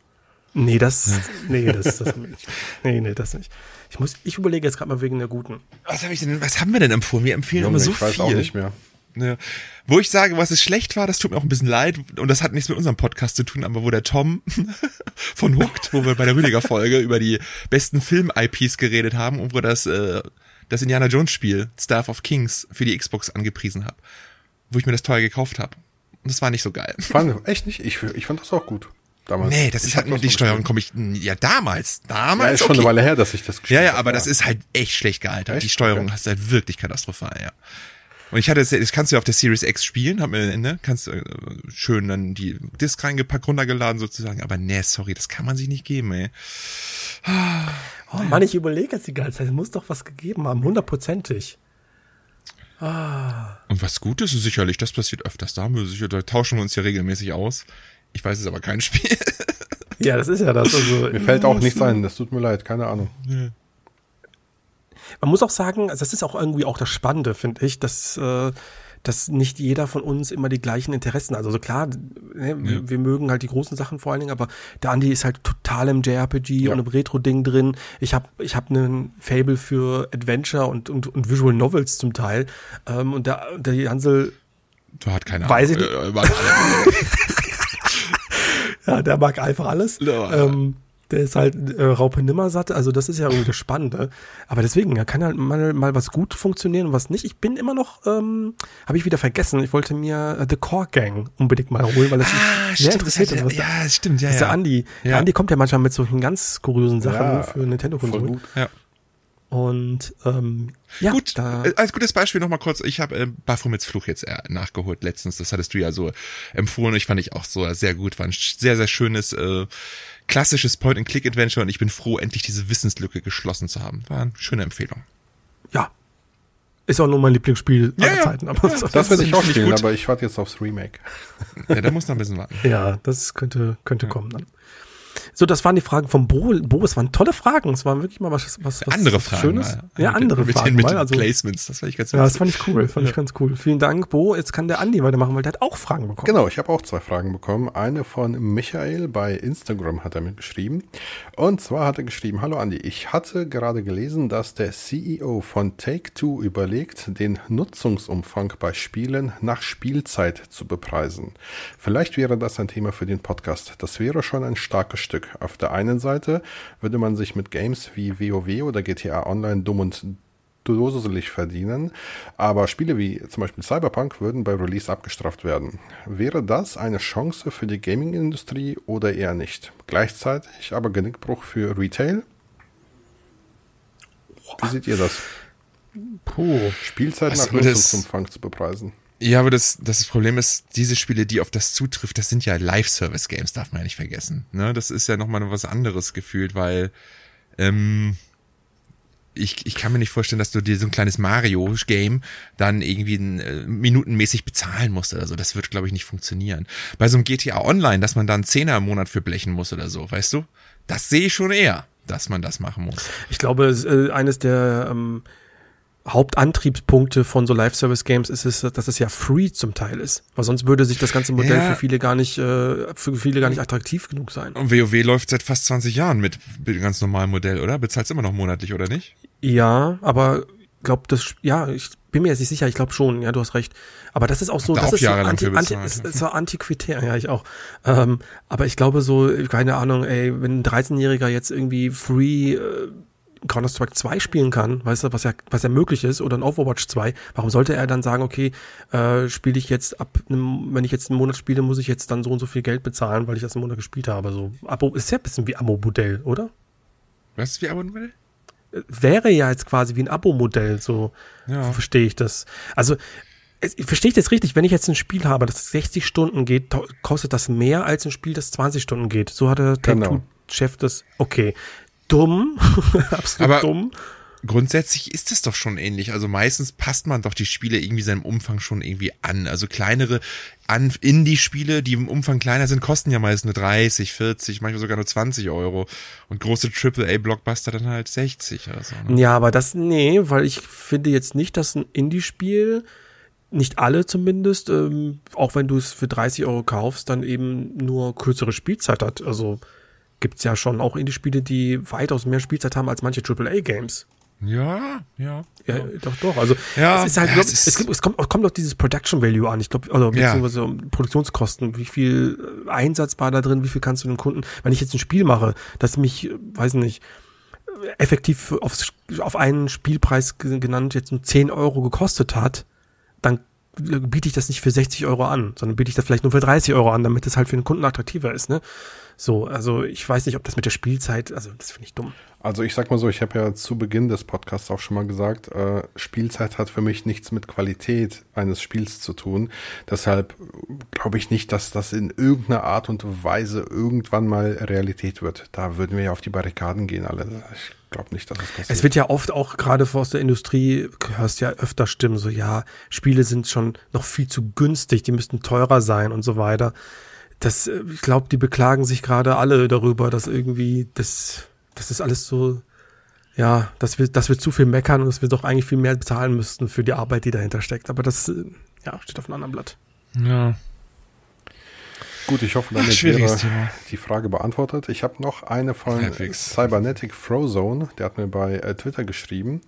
Nee, das, nee, das, das nicht. Nee, nee, das nicht. Ich muss, ich überlege jetzt gerade mal wegen der guten. Was, hab ich denn, was haben wir denn empfohlen? Wir empfehlen Junge, immer so ich weiß viel. auch nicht mehr. Ja. Wo ich sage, was es schlecht war, das tut mir auch ein bisschen leid und das hat nichts mit unserem Podcast zu tun, aber wo der Tom von Hooked, wo wir bei der Rüdiger-Folge über die besten Film-IPs geredet haben und wo das, äh, das Indiana Jones-Spiel Staff of Kings für die Xbox angepriesen habe, wo ich mir das teuer gekauft habe. Und das war nicht so geil. Fand, echt nicht? Ich, ich fand das auch gut. Damals. Nee, das Ich ist halt nur das die Steuerung, komme ich, ja damals, Ja, damals, ist schon eine okay. Weile her, dass ich das gespielt Ja, ja, habe, aber das ist halt echt schlecht gealtert. Echt? Die Steuerung Okay. hast du halt wirklich katastrophal, ja. Und ich hatte es, das kannst du ja auf der Series X spielen, hab mir, ne, kannst du äh, schön dann die Disk reingepackt, runtergeladen sozusagen, aber nee, sorry, das kann man sich nicht geben, ey. Oh Mann, ich überlege jetzt die ganze Zeit, es muss doch was gegeben haben, hundertprozentig. Und was Gutes ist sicherlich, das passiert öfters, da haben wir sicher, da tauschen wir uns ja regelmäßig aus. Ich weiß es aber kein Spiel. Ja, das ist ja das. Also, Mir fällt auch nichts ein, das tut mir leid, keine Ahnung. Man muss auch sagen, also das ist auch irgendwie auch das Spannende, finde ich, dass, äh, dass nicht jeder von uns immer die gleichen Interessen hat. Also klar, ne, wir, wir mögen halt die großen Sachen vor allen Dingen, aber der Andi ist halt total im JRPG und im Retro-Ding drin. Ich habe ich hab einen Fable für Adventure und, und, und Visual Novels zum Teil. Ähm, und der, der Hansel, Du hat keine Weiß ich Ahnung. nicht. Äh, warte. ja, der mag einfach alles. Ja. Ähm, der ist halt äh, Raupe Nimmersatt, also das ist ja irgendwie das Spannende. Aber deswegen, ja, kann halt mal, mal was gut funktionieren und was nicht. Ich bin immer noch, ähm, habe ich wieder vergessen, ich wollte mir äh, The Core Gang unbedingt mal holen, weil das Ah, mich sehr interessiert ist. ja, Was der, ja, stimmt, ja, was der ja. Andi, der Ja. Andi kommt ja manchmal mit solchen ganz kuriösen Sachen Ja, für Nintendo-Konsolen. Ja. Und ähm, ja, Gut, da, äh, als gutes Beispiel nochmal kurz, ich habe äh, Baphomets Fluch jetzt äh, nachgeholt letztens, das hattest du ja so empfohlen, ich fand ich auch so sehr gut, war ein sehr, sehr schönes, äh, klassisches Point-and-Click-Adventure und ich bin froh, endlich diese Wissenslücke geschlossen zu haben. War eine schöne Empfehlung. ja, ist auch nur mein Lieblingsspiel Ja, aller ja. Zeiten. Aber Das Das werde ich auch spielen, gut. aber ich warte jetzt aufs Remake. Ja, da muss noch ein bisschen warten. Ja, das könnte, könnte kommen dann. So, das waren die Fragen vom Bo. Bo, es waren tolle Fragen. Es waren wirklich mal was, was, was andere was Fragen Schönes. mal. Ja, andere mit Fragen den, mit mal. den Also, Placements, das fand ich ganz ja, das fand ich cool. Fand ich ganz cool. Vielen Dank, Bo. Jetzt kann der Andi weitermachen, weil der hat auch Fragen bekommen. Genau, ich habe auch zwei Fragen bekommen. Eine von Michael bei Instagram hat er mir geschrieben. Und zwar hat er geschrieben, Hallo Andi, ich hatte gerade gelesen, dass der CEO von Take-Two überlegt, den Nutzungsumfang bei Spielen nach Spielzeit zu bepreisen. Vielleicht wäre das ein Thema für den Podcast. Das wäre schon ein starkes Stück. Auf der einen Seite würde man sich mit Games wie WoW oder GTA Online dumm und dusselig verdienen, aber Spiele wie zum Beispiel Cyberpunk würden bei Release abgestraft werden. Wäre das eine Chance für die Gaming-Industrie oder eher nicht? Gleichzeitig aber Genickbruch für Retail? Wie seht ihr das? Puh. Spielzeit Also nach Nutzungsumfang zu bepreisen. Ja, aber das, das Problem ist, diese Spiele, die auf das zutrifft, das sind ja Live-Service-Games, darf man ja nicht vergessen. Ne? Das ist ja nochmal was anderes gefühlt, weil ähm, ich, ich kann mir nicht vorstellen, dass du dir so ein kleines Mario-Game dann irgendwie äh, minutenmäßig bezahlen musst oder so. Das wird, glaube ich, nicht funktionieren. Bei so einem GTA Online, dass man dann Zehner im Monat für blechen muss oder so, weißt du? Das sehe ich schon eher, dass man das machen muss. Ich glaube, äh, eines der ähm, Hauptantriebspunkte von so Live-Service-Games ist es, dass es ja free zum Teil ist. Weil sonst würde sich das ganze Modell Ja. für viele gar nicht, äh, für viele gar nicht attraktiv genug sein. Und WoW läuft seit fast 20 Jahren mit dem ganz normalen Modell, oder? Bezahlst immer noch monatlich, oder nicht? Ja, aber glaub das, ja, ich, bin mir jetzt nicht sicher, ich glaube schon, ja, du hast recht. Aber das ist auch so, da das auch ist so, anti, anti, ist, ist so antiquitär, ja, ich auch. Ähm, aber ich glaube so, keine Ahnung, ey, wenn ein 13-Jähriger jetzt irgendwie free äh, Counter-Strike 2 spielen kann, weißt du, was ja, was ja möglich ist, oder ein Overwatch 2, warum sollte er dann sagen, okay, äh, spiele ich jetzt ab einem, wenn ich jetzt einen Monat spiele, muss ich jetzt dann so und so viel Geld bezahlen, weil ich das einen Monat gespielt habe. So, Abo ist ja ein bisschen wie Abo-Modell, oder? Was ist wie Abonnent? wäre ja jetzt quasi wie ein Abo-Modell, so Ja. verstehe ich das. Also verstehe ich das richtig, wenn ich jetzt ein Spiel habe, das 60 Stunden geht, kostet das mehr als ein Spiel, das 20 Stunden geht. So hat der Genau. Take-Two-Chef das, okay. Dumm, absolut Aber- dumm. Grundsätzlich ist es doch schon ähnlich. Also meistens passt man doch die Spiele irgendwie seinem Umfang schon irgendwie an. Also kleinere an Indie-Spiele, die im Umfang kleiner sind, kosten ja meist nur 30, 40, manchmal sogar nur 20 Euro. Und große AAA-Blockbuster dann halt 60 oder so. Ne? Ja, aber das, nee, weil ich finde jetzt nicht, dass ein Indie-Spiel, nicht alle zumindest, ähm, auch wenn du es für 30 Euro kaufst, dann eben nur kürzere Spielzeit hat. Also gibt's ja schon auch Indie-Spiele, die weitaus mehr Spielzeit haben als manche AAA-Games. Ja, ja. Ja, doch, doch. Also Ja, es ist halt, ja, glaub, es es, ist- gibt, es kommt, es kommt auf dieses Production Value an. Ich glaube, Ja. beziehungsweise um Produktionskosten. Wie viel äh, Einsatz war da drin? Wie viel kannst du dem Kunden? Wenn ich jetzt ein Spiel mache, das mich, äh, weiß nicht, äh, effektiv aufs, auf einen Spielpreis ge- genannt jetzt nur 10 Euro gekostet hat, dann biete ich das nicht für 60 Euro an, sondern biete ich das vielleicht nur für 30 Euro an, damit es halt für den Kunden attraktiver ist, ne? So, also ich weiß nicht, ob das mit der Spielzeit, also das finde ich dumm. Also ich sag mal so, ich habe ja zu Beginn des Podcasts auch schon mal gesagt, äh, Spielzeit hat für mich nichts mit Qualität eines Spiels zu tun. Deshalb glaube ich nicht, dass das in irgendeiner Art und Weise irgendwann mal Realität wird. Da würden wir ja auf die Barrikaden gehen alle. Ich glaube nicht, dass das passiert. Es wird ja oft auch gerade aus der Industrie, hörst ja öfter Stimmen, so ja, Spiele sind schon noch viel zu günstig, die müssten teurer sein und so weiter. Das, äh, ich glaube, die beklagen sich gerade alle darüber, dass irgendwie das, das ist alles so, ja, dass wir, dass wir zu viel meckern und dass wir doch eigentlich viel mehr bezahlen müssten für die Arbeit, die dahinter steckt. Aber das, äh, ja, steht auf einem anderen Blatt. Ja. Gut, ich hoffe, damit Ach, wäre Thema. die Frage beantwortet. Ich habe noch eine von Halbwegs. Cybernetic Frozone, der hat mir bei äh, Twitter geschrieben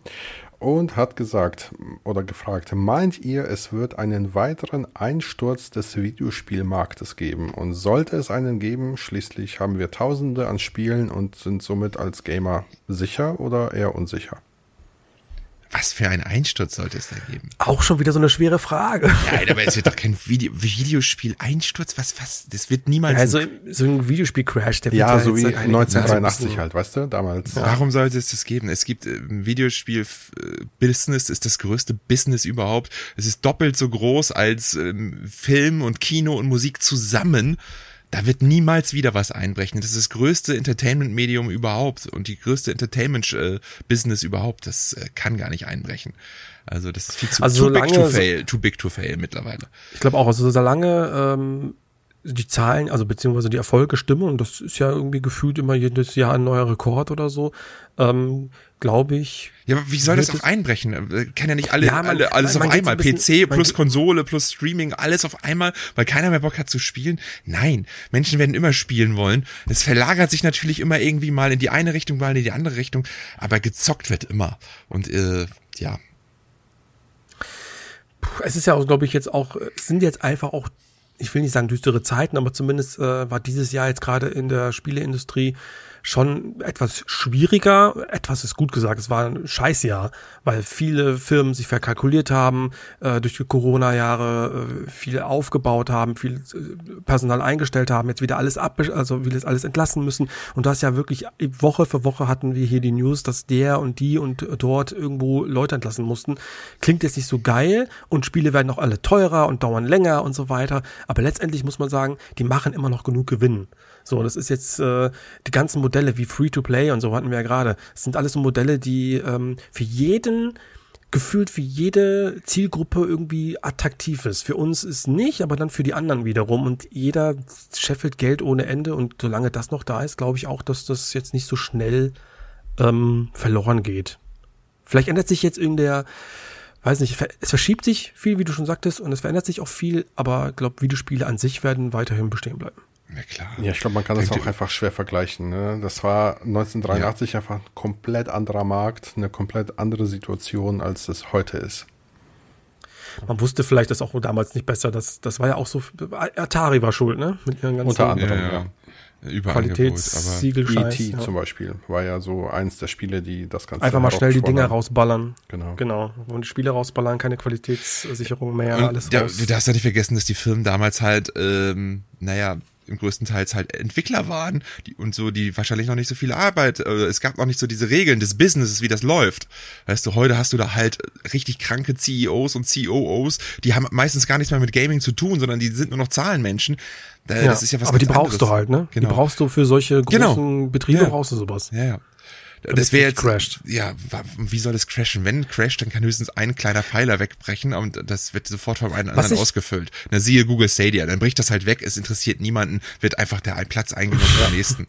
und hat gesagt oder gefragt, meint ihr, es wird einen weiteren Einsturz des Videospielmarktes geben? Und sollte es einen geben, schließlich haben wir Tausende an Spielen und sind somit als Gamer sicher oder eher unsicher? Was für ein Einsturz sollte es da geben? Auch schon wieder so eine schwere Frage. Nein, aber es wird doch kein Video Videospiel-Einsturz. Was, was? Das wird niemals. Also so ein Videospiel-Crash, der wird Ja, so wie seit einigen Jahren so ein 1983 bisschen- halt, weißt du, damals. Warum sollte es das geben? Es gibt äh, Videospiel-Business, ist das größte Business überhaupt. Es ist doppelt so groß als ähm, Film und Kino und Musik zusammen. Da wird niemals wieder was einbrechen. Das ist das größte Entertainment-Medium überhaupt und die größte Entertainment-Business überhaupt. Das äh, kann gar nicht einbrechen. Also das ist viel zu Also too big to fail, too big to fail mittlerweile. Ich glaube auch, also solange ähm, die Zahlen, also beziehungsweise die Erfolge stimmen, und das ist ja irgendwie gefühlt immer jedes Jahr ein neuer Rekord oder so, ähm, glaube ich. Ja, aber wie soll das auch einbrechen? Äh, Kann ja nicht alle, Ja, man- alle alles man auf einmal. ein bisschen- PC plus Konsole plus Streaming, alles auf einmal, weil keiner mehr Bock hat zu spielen. Nein, Menschen werden immer spielen wollen. Es verlagert sich natürlich immer irgendwie mal in die eine Richtung, mal in die andere Richtung, aber gezockt wird immer. Und äh, ja, Es ist ja auch, glaube ich, jetzt auch, es sind jetzt einfach auch, ich will nicht sagen düstere Zeiten, aber zumindest äh, war dieses Jahr jetzt gerade in der Spieleindustrie schon etwas schwieriger. Etwas ist gut gesagt, es war ein Scheißjahr, weil viele Firmen sich verkalkuliert haben, äh, durch die Corona-Jahre äh, viel aufgebaut haben, viel äh, Personal eingestellt haben, jetzt wieder alles ab, also wieder alles entlassen müssen. Und das ja wirklich Woche für Woche hatten wir hier die News, dass der und die und dort irgendwo Leute entlassen mussten. Klingt jetzt nicht so geil und Spiele werden auch alle teurer und dauern länger und so weiter. Aber letztendlich muss man sagen, die machen immer noch genug Gewinn. So, das ist jetzt äh, die ganzen Modelle wie Free-to-Play und so hatten wir ja gerade. Das sind alles so Modelle, die ähm, für jeden gefühlt für jede Zielgruppe irgendwie attraktiv ist. Für uns ist nicht, aber dann für die anderen wiederum. Und jeder scheffelt Geld ohne Ende. Und solange das noch da ist, glaube ich auch, dass das jetzt nicht so schnell ähm, verloren geht. Vielleicht ändert sich jetzt in der, weiß nicht, es verschiebt sich viel, wie du schon sagtest, und es verändert sich auch viel, aber ich glaube, Videospiele an sich werden weiterhin bestehen bleiben. Ja klar. Ja, ich glaube, man kann das Denkt auch einfach schwer vergleichen. Ne? Das war 1983 einfach ein komplett anderer Markt, eine komplett andere Situation, als es heute ist. man wusste vielleicht das auch damals nicht besser. Das, das war ja auch so, Atari war schuld, ne? Mit ihren ganzen Unter anderem, ja. ja. Qualitätssiegel E.T. Ja. zum Beispiel war ja so eins der Spiele, die das Ganze Einfach mal schnell die Dinger rausballern. Genau. Genau. Und die Spiele rausballern, keine Qualitätssicherung mehr, Und alles ja, raus. Du darfst ja nicht vergessen, dass die Firmen damals halt, ähm, naja, im größten Teils halt Entwickler waren die, und so, die wahrscheinlich noch nicht so viel Arbeit, äh, es gab noch nicht so diese Regeln des Businesses, wie das läuft. Weißt du, heute hast du da halt richtig kranke CEOs und COOs, die haben meistens gar nichts mehr mit Gaming zu tun, sondern die sind nur noch Zahlenmenschen. Da, ja, das ist ja was aber die brauchst anderes. du halt, ne? Genau. Die brauchst du für solche großen Genau. Betriebe, Ja. brauchst du sowas. Ja, ja. Damit Das wäre jetzt, crasht. ja, wie soll es crashen? Wenn crasht, dann kann höchstens ein kleiner Pfeiler wegbrechen und das wird sofort von einem Was anderen ich- ausgefüllt. Na, siehe Google Stadia, dann bricht das halt weg, es interessiert niemanden, wird einfach der ein Platz eingenommen vom nächsten.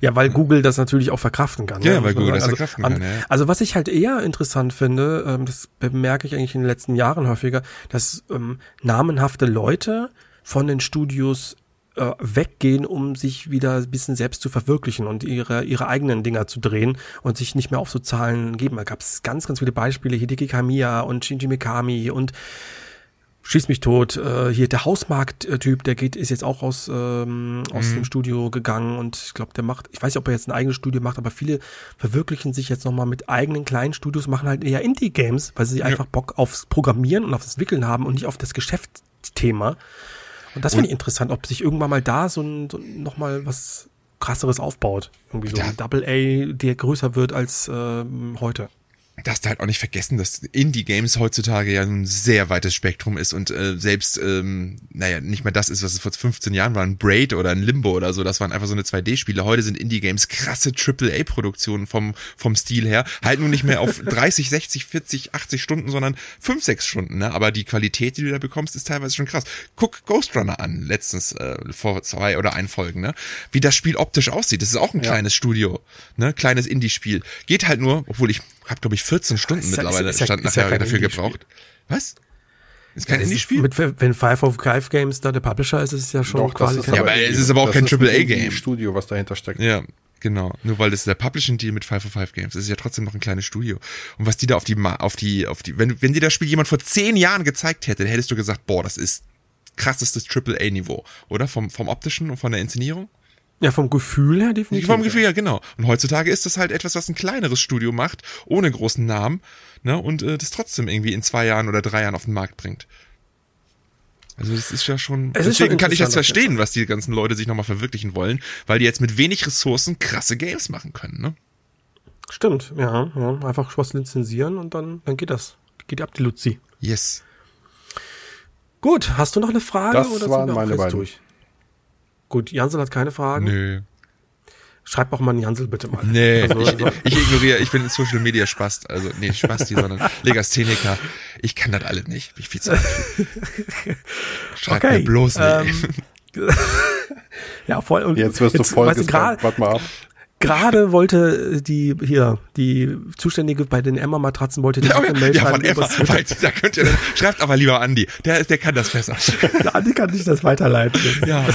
Ja, weil Google das natürlich auch verkraften kann. Ja, ne? weil Google das verkraften an- kann, ja. Also was ich halt eher interessant finde, ähm, das bemerke ich eigentlich in den letzten Jahren häufiger, dass ähm, namenhafte Leute von den Studios äh, weggehen, um sich wieder ein bisschen selbst zu verwirklichen und ihre, ihre eigenen Dinger zu drehen und sich nicht mehr auf so Zahlen geben. Da gab es ganz, ganz viele Beispiele, Hideki Kamiya und Shinji Mikami und Schieß mich tot. Äh, hier der Hausmarkt-Typ, der geht, ist jetzt auch aus, ähm, aus Mhm. dem Studio gegangen und ich glaube, der macht, ich weiß nicht, ob er jetzt ein eigenes Studio macht, aber viele verwirklichen sich jetzt nochmal mit eigenen kleinen Studios, machen halt eher Indie-Games, weil sie einfach Bock aufs Programmieren und aufs Entwickeln haben und nicht auf das Geschäftsthema. Und das finde ich interessant, ob sich irgendwann mal da so, ein, so nochmal was krasseres aufbaut. Irgendwie so Ja. ein Double A, der größer wird als ähm, heute. Darfst du halt auch nicht vergessen, dass Indie-Games heutzutage ja ein sehr weites Spektrum ist und äh, selbst, ähm, naja, nicht mehr das ist, was es vor 15 Jahren war, ein Braid oder ein Limbo oder so, das waren einfach so eine 2D-Spiele. Heute sind Indie-Games krasse AAA-Produktionen vom, vom Stil her, halt nur nicht mehr auf 30, 60, 40, 80 Stunden, sondern 5, 6 Stunden, ne? aber die Qualität, die du da bekommst, ist teilweise schon krass. Guck Ghost Runner an, letztens, äh, vor zwei oder ein Folgen, ne? wie das Spiel optisch aussieht. Das ist auch ein kleines Studio, ne? kleines Indie-Spiel. Geht halt nur, obwohl ich habe, glaube ich, 14 Stunden Ist ja- mittlerweile ist ja- stand ist ja nachher dafür gebraucht. Was? Ist kein ist Indie-Spiel? Mit, wenn Five of Five Games da der Publisher ist, ist es ja schon Doch, quasi ist kein- Ja, aber es ist aber auch kein ist ein AAA-Game. Studio, was dahinter steckt. Ja, genau. Nur weil das der Publishing-Deal mit 505 Games ist, ist ja trotzdem noch ein kleines Studio. Und was die da auf die, auf die, auf die, wenn, wenn dir das Spiel jemand vor zehn Jahren gezeigt hätte, dann hättest du gesagt, boah, das ist krassestes AAA-Niveau, oder? Vom, vom optischen und von der Inszenierung? Ja, vom Gefühl her definitiv. Vom Gefühl, ja, genau. Und heutzutage ist das halt etwas, was ein kleineres Studio macht, ohne großen Namen, ne, und äh, das trotzdem irgendwie in zwei Jahren oder drei Jahren auf den Markt bringt. Also das ist ja schon. Es ist schon deswegen kann ich das verstehen, was die ganzen Leute sich nochmal verwirklichen wollen, weil die jetzt mit wenig Ressourcen krasse Games machen können, ne? Stimmt, ja, ja. Einfach was lizenzieren und dann, dann geht das. Geht ab die Luzi. Yes. Gut, hast du noch eine Frage? Das oder sind waren meine jetzt beiden. Durch? Gut, Jansel hat keine Fragen. Nö. Schreib auch mal einen Jansel bitte mal. Nee, Also, ich, also, ich ignoriere, ich bin in Social Media Spast, also nee, Spasti, sondern Legastheniker. Ich kann das alles nicht. Bin ich viel zu alt. Schreib Okay, mir bloß nicht. ähm, ja, voll. Und Jetzt wirst du voll weißt Warte mal ab. Gerade wollte die hier die Zuständige bei den Emma Matratzen wollte die Ja, Mail ja, von Emma, weil, da könnt ihr, schreibt aber lieber Andi, der, der kann das besser. Der Andi kann nicht das weiterleiten. Ja.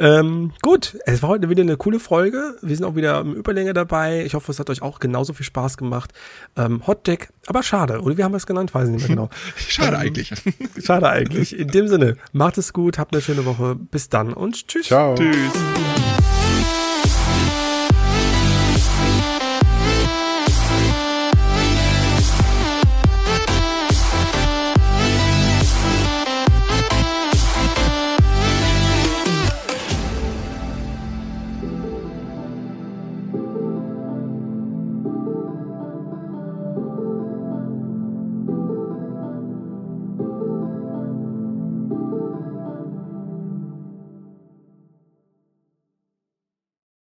Ähm, gut, es war heute wieder eine coole Folge. Wir sind auch wieder im Überlänge dabei. Ich hoffe, es hat euch auch genauso viel Spaß gemacht. Ähm, Hot Deck, aber schade. Oder wie haben wir es genannt? Weiß ich nicht mehr genau. Schade Ähm, eigentlich. Schade eigentlich. In dem Sinne, macht es gut, habt eine schöne Woche. Bis dann und tschüss. Ciao. Tschüss.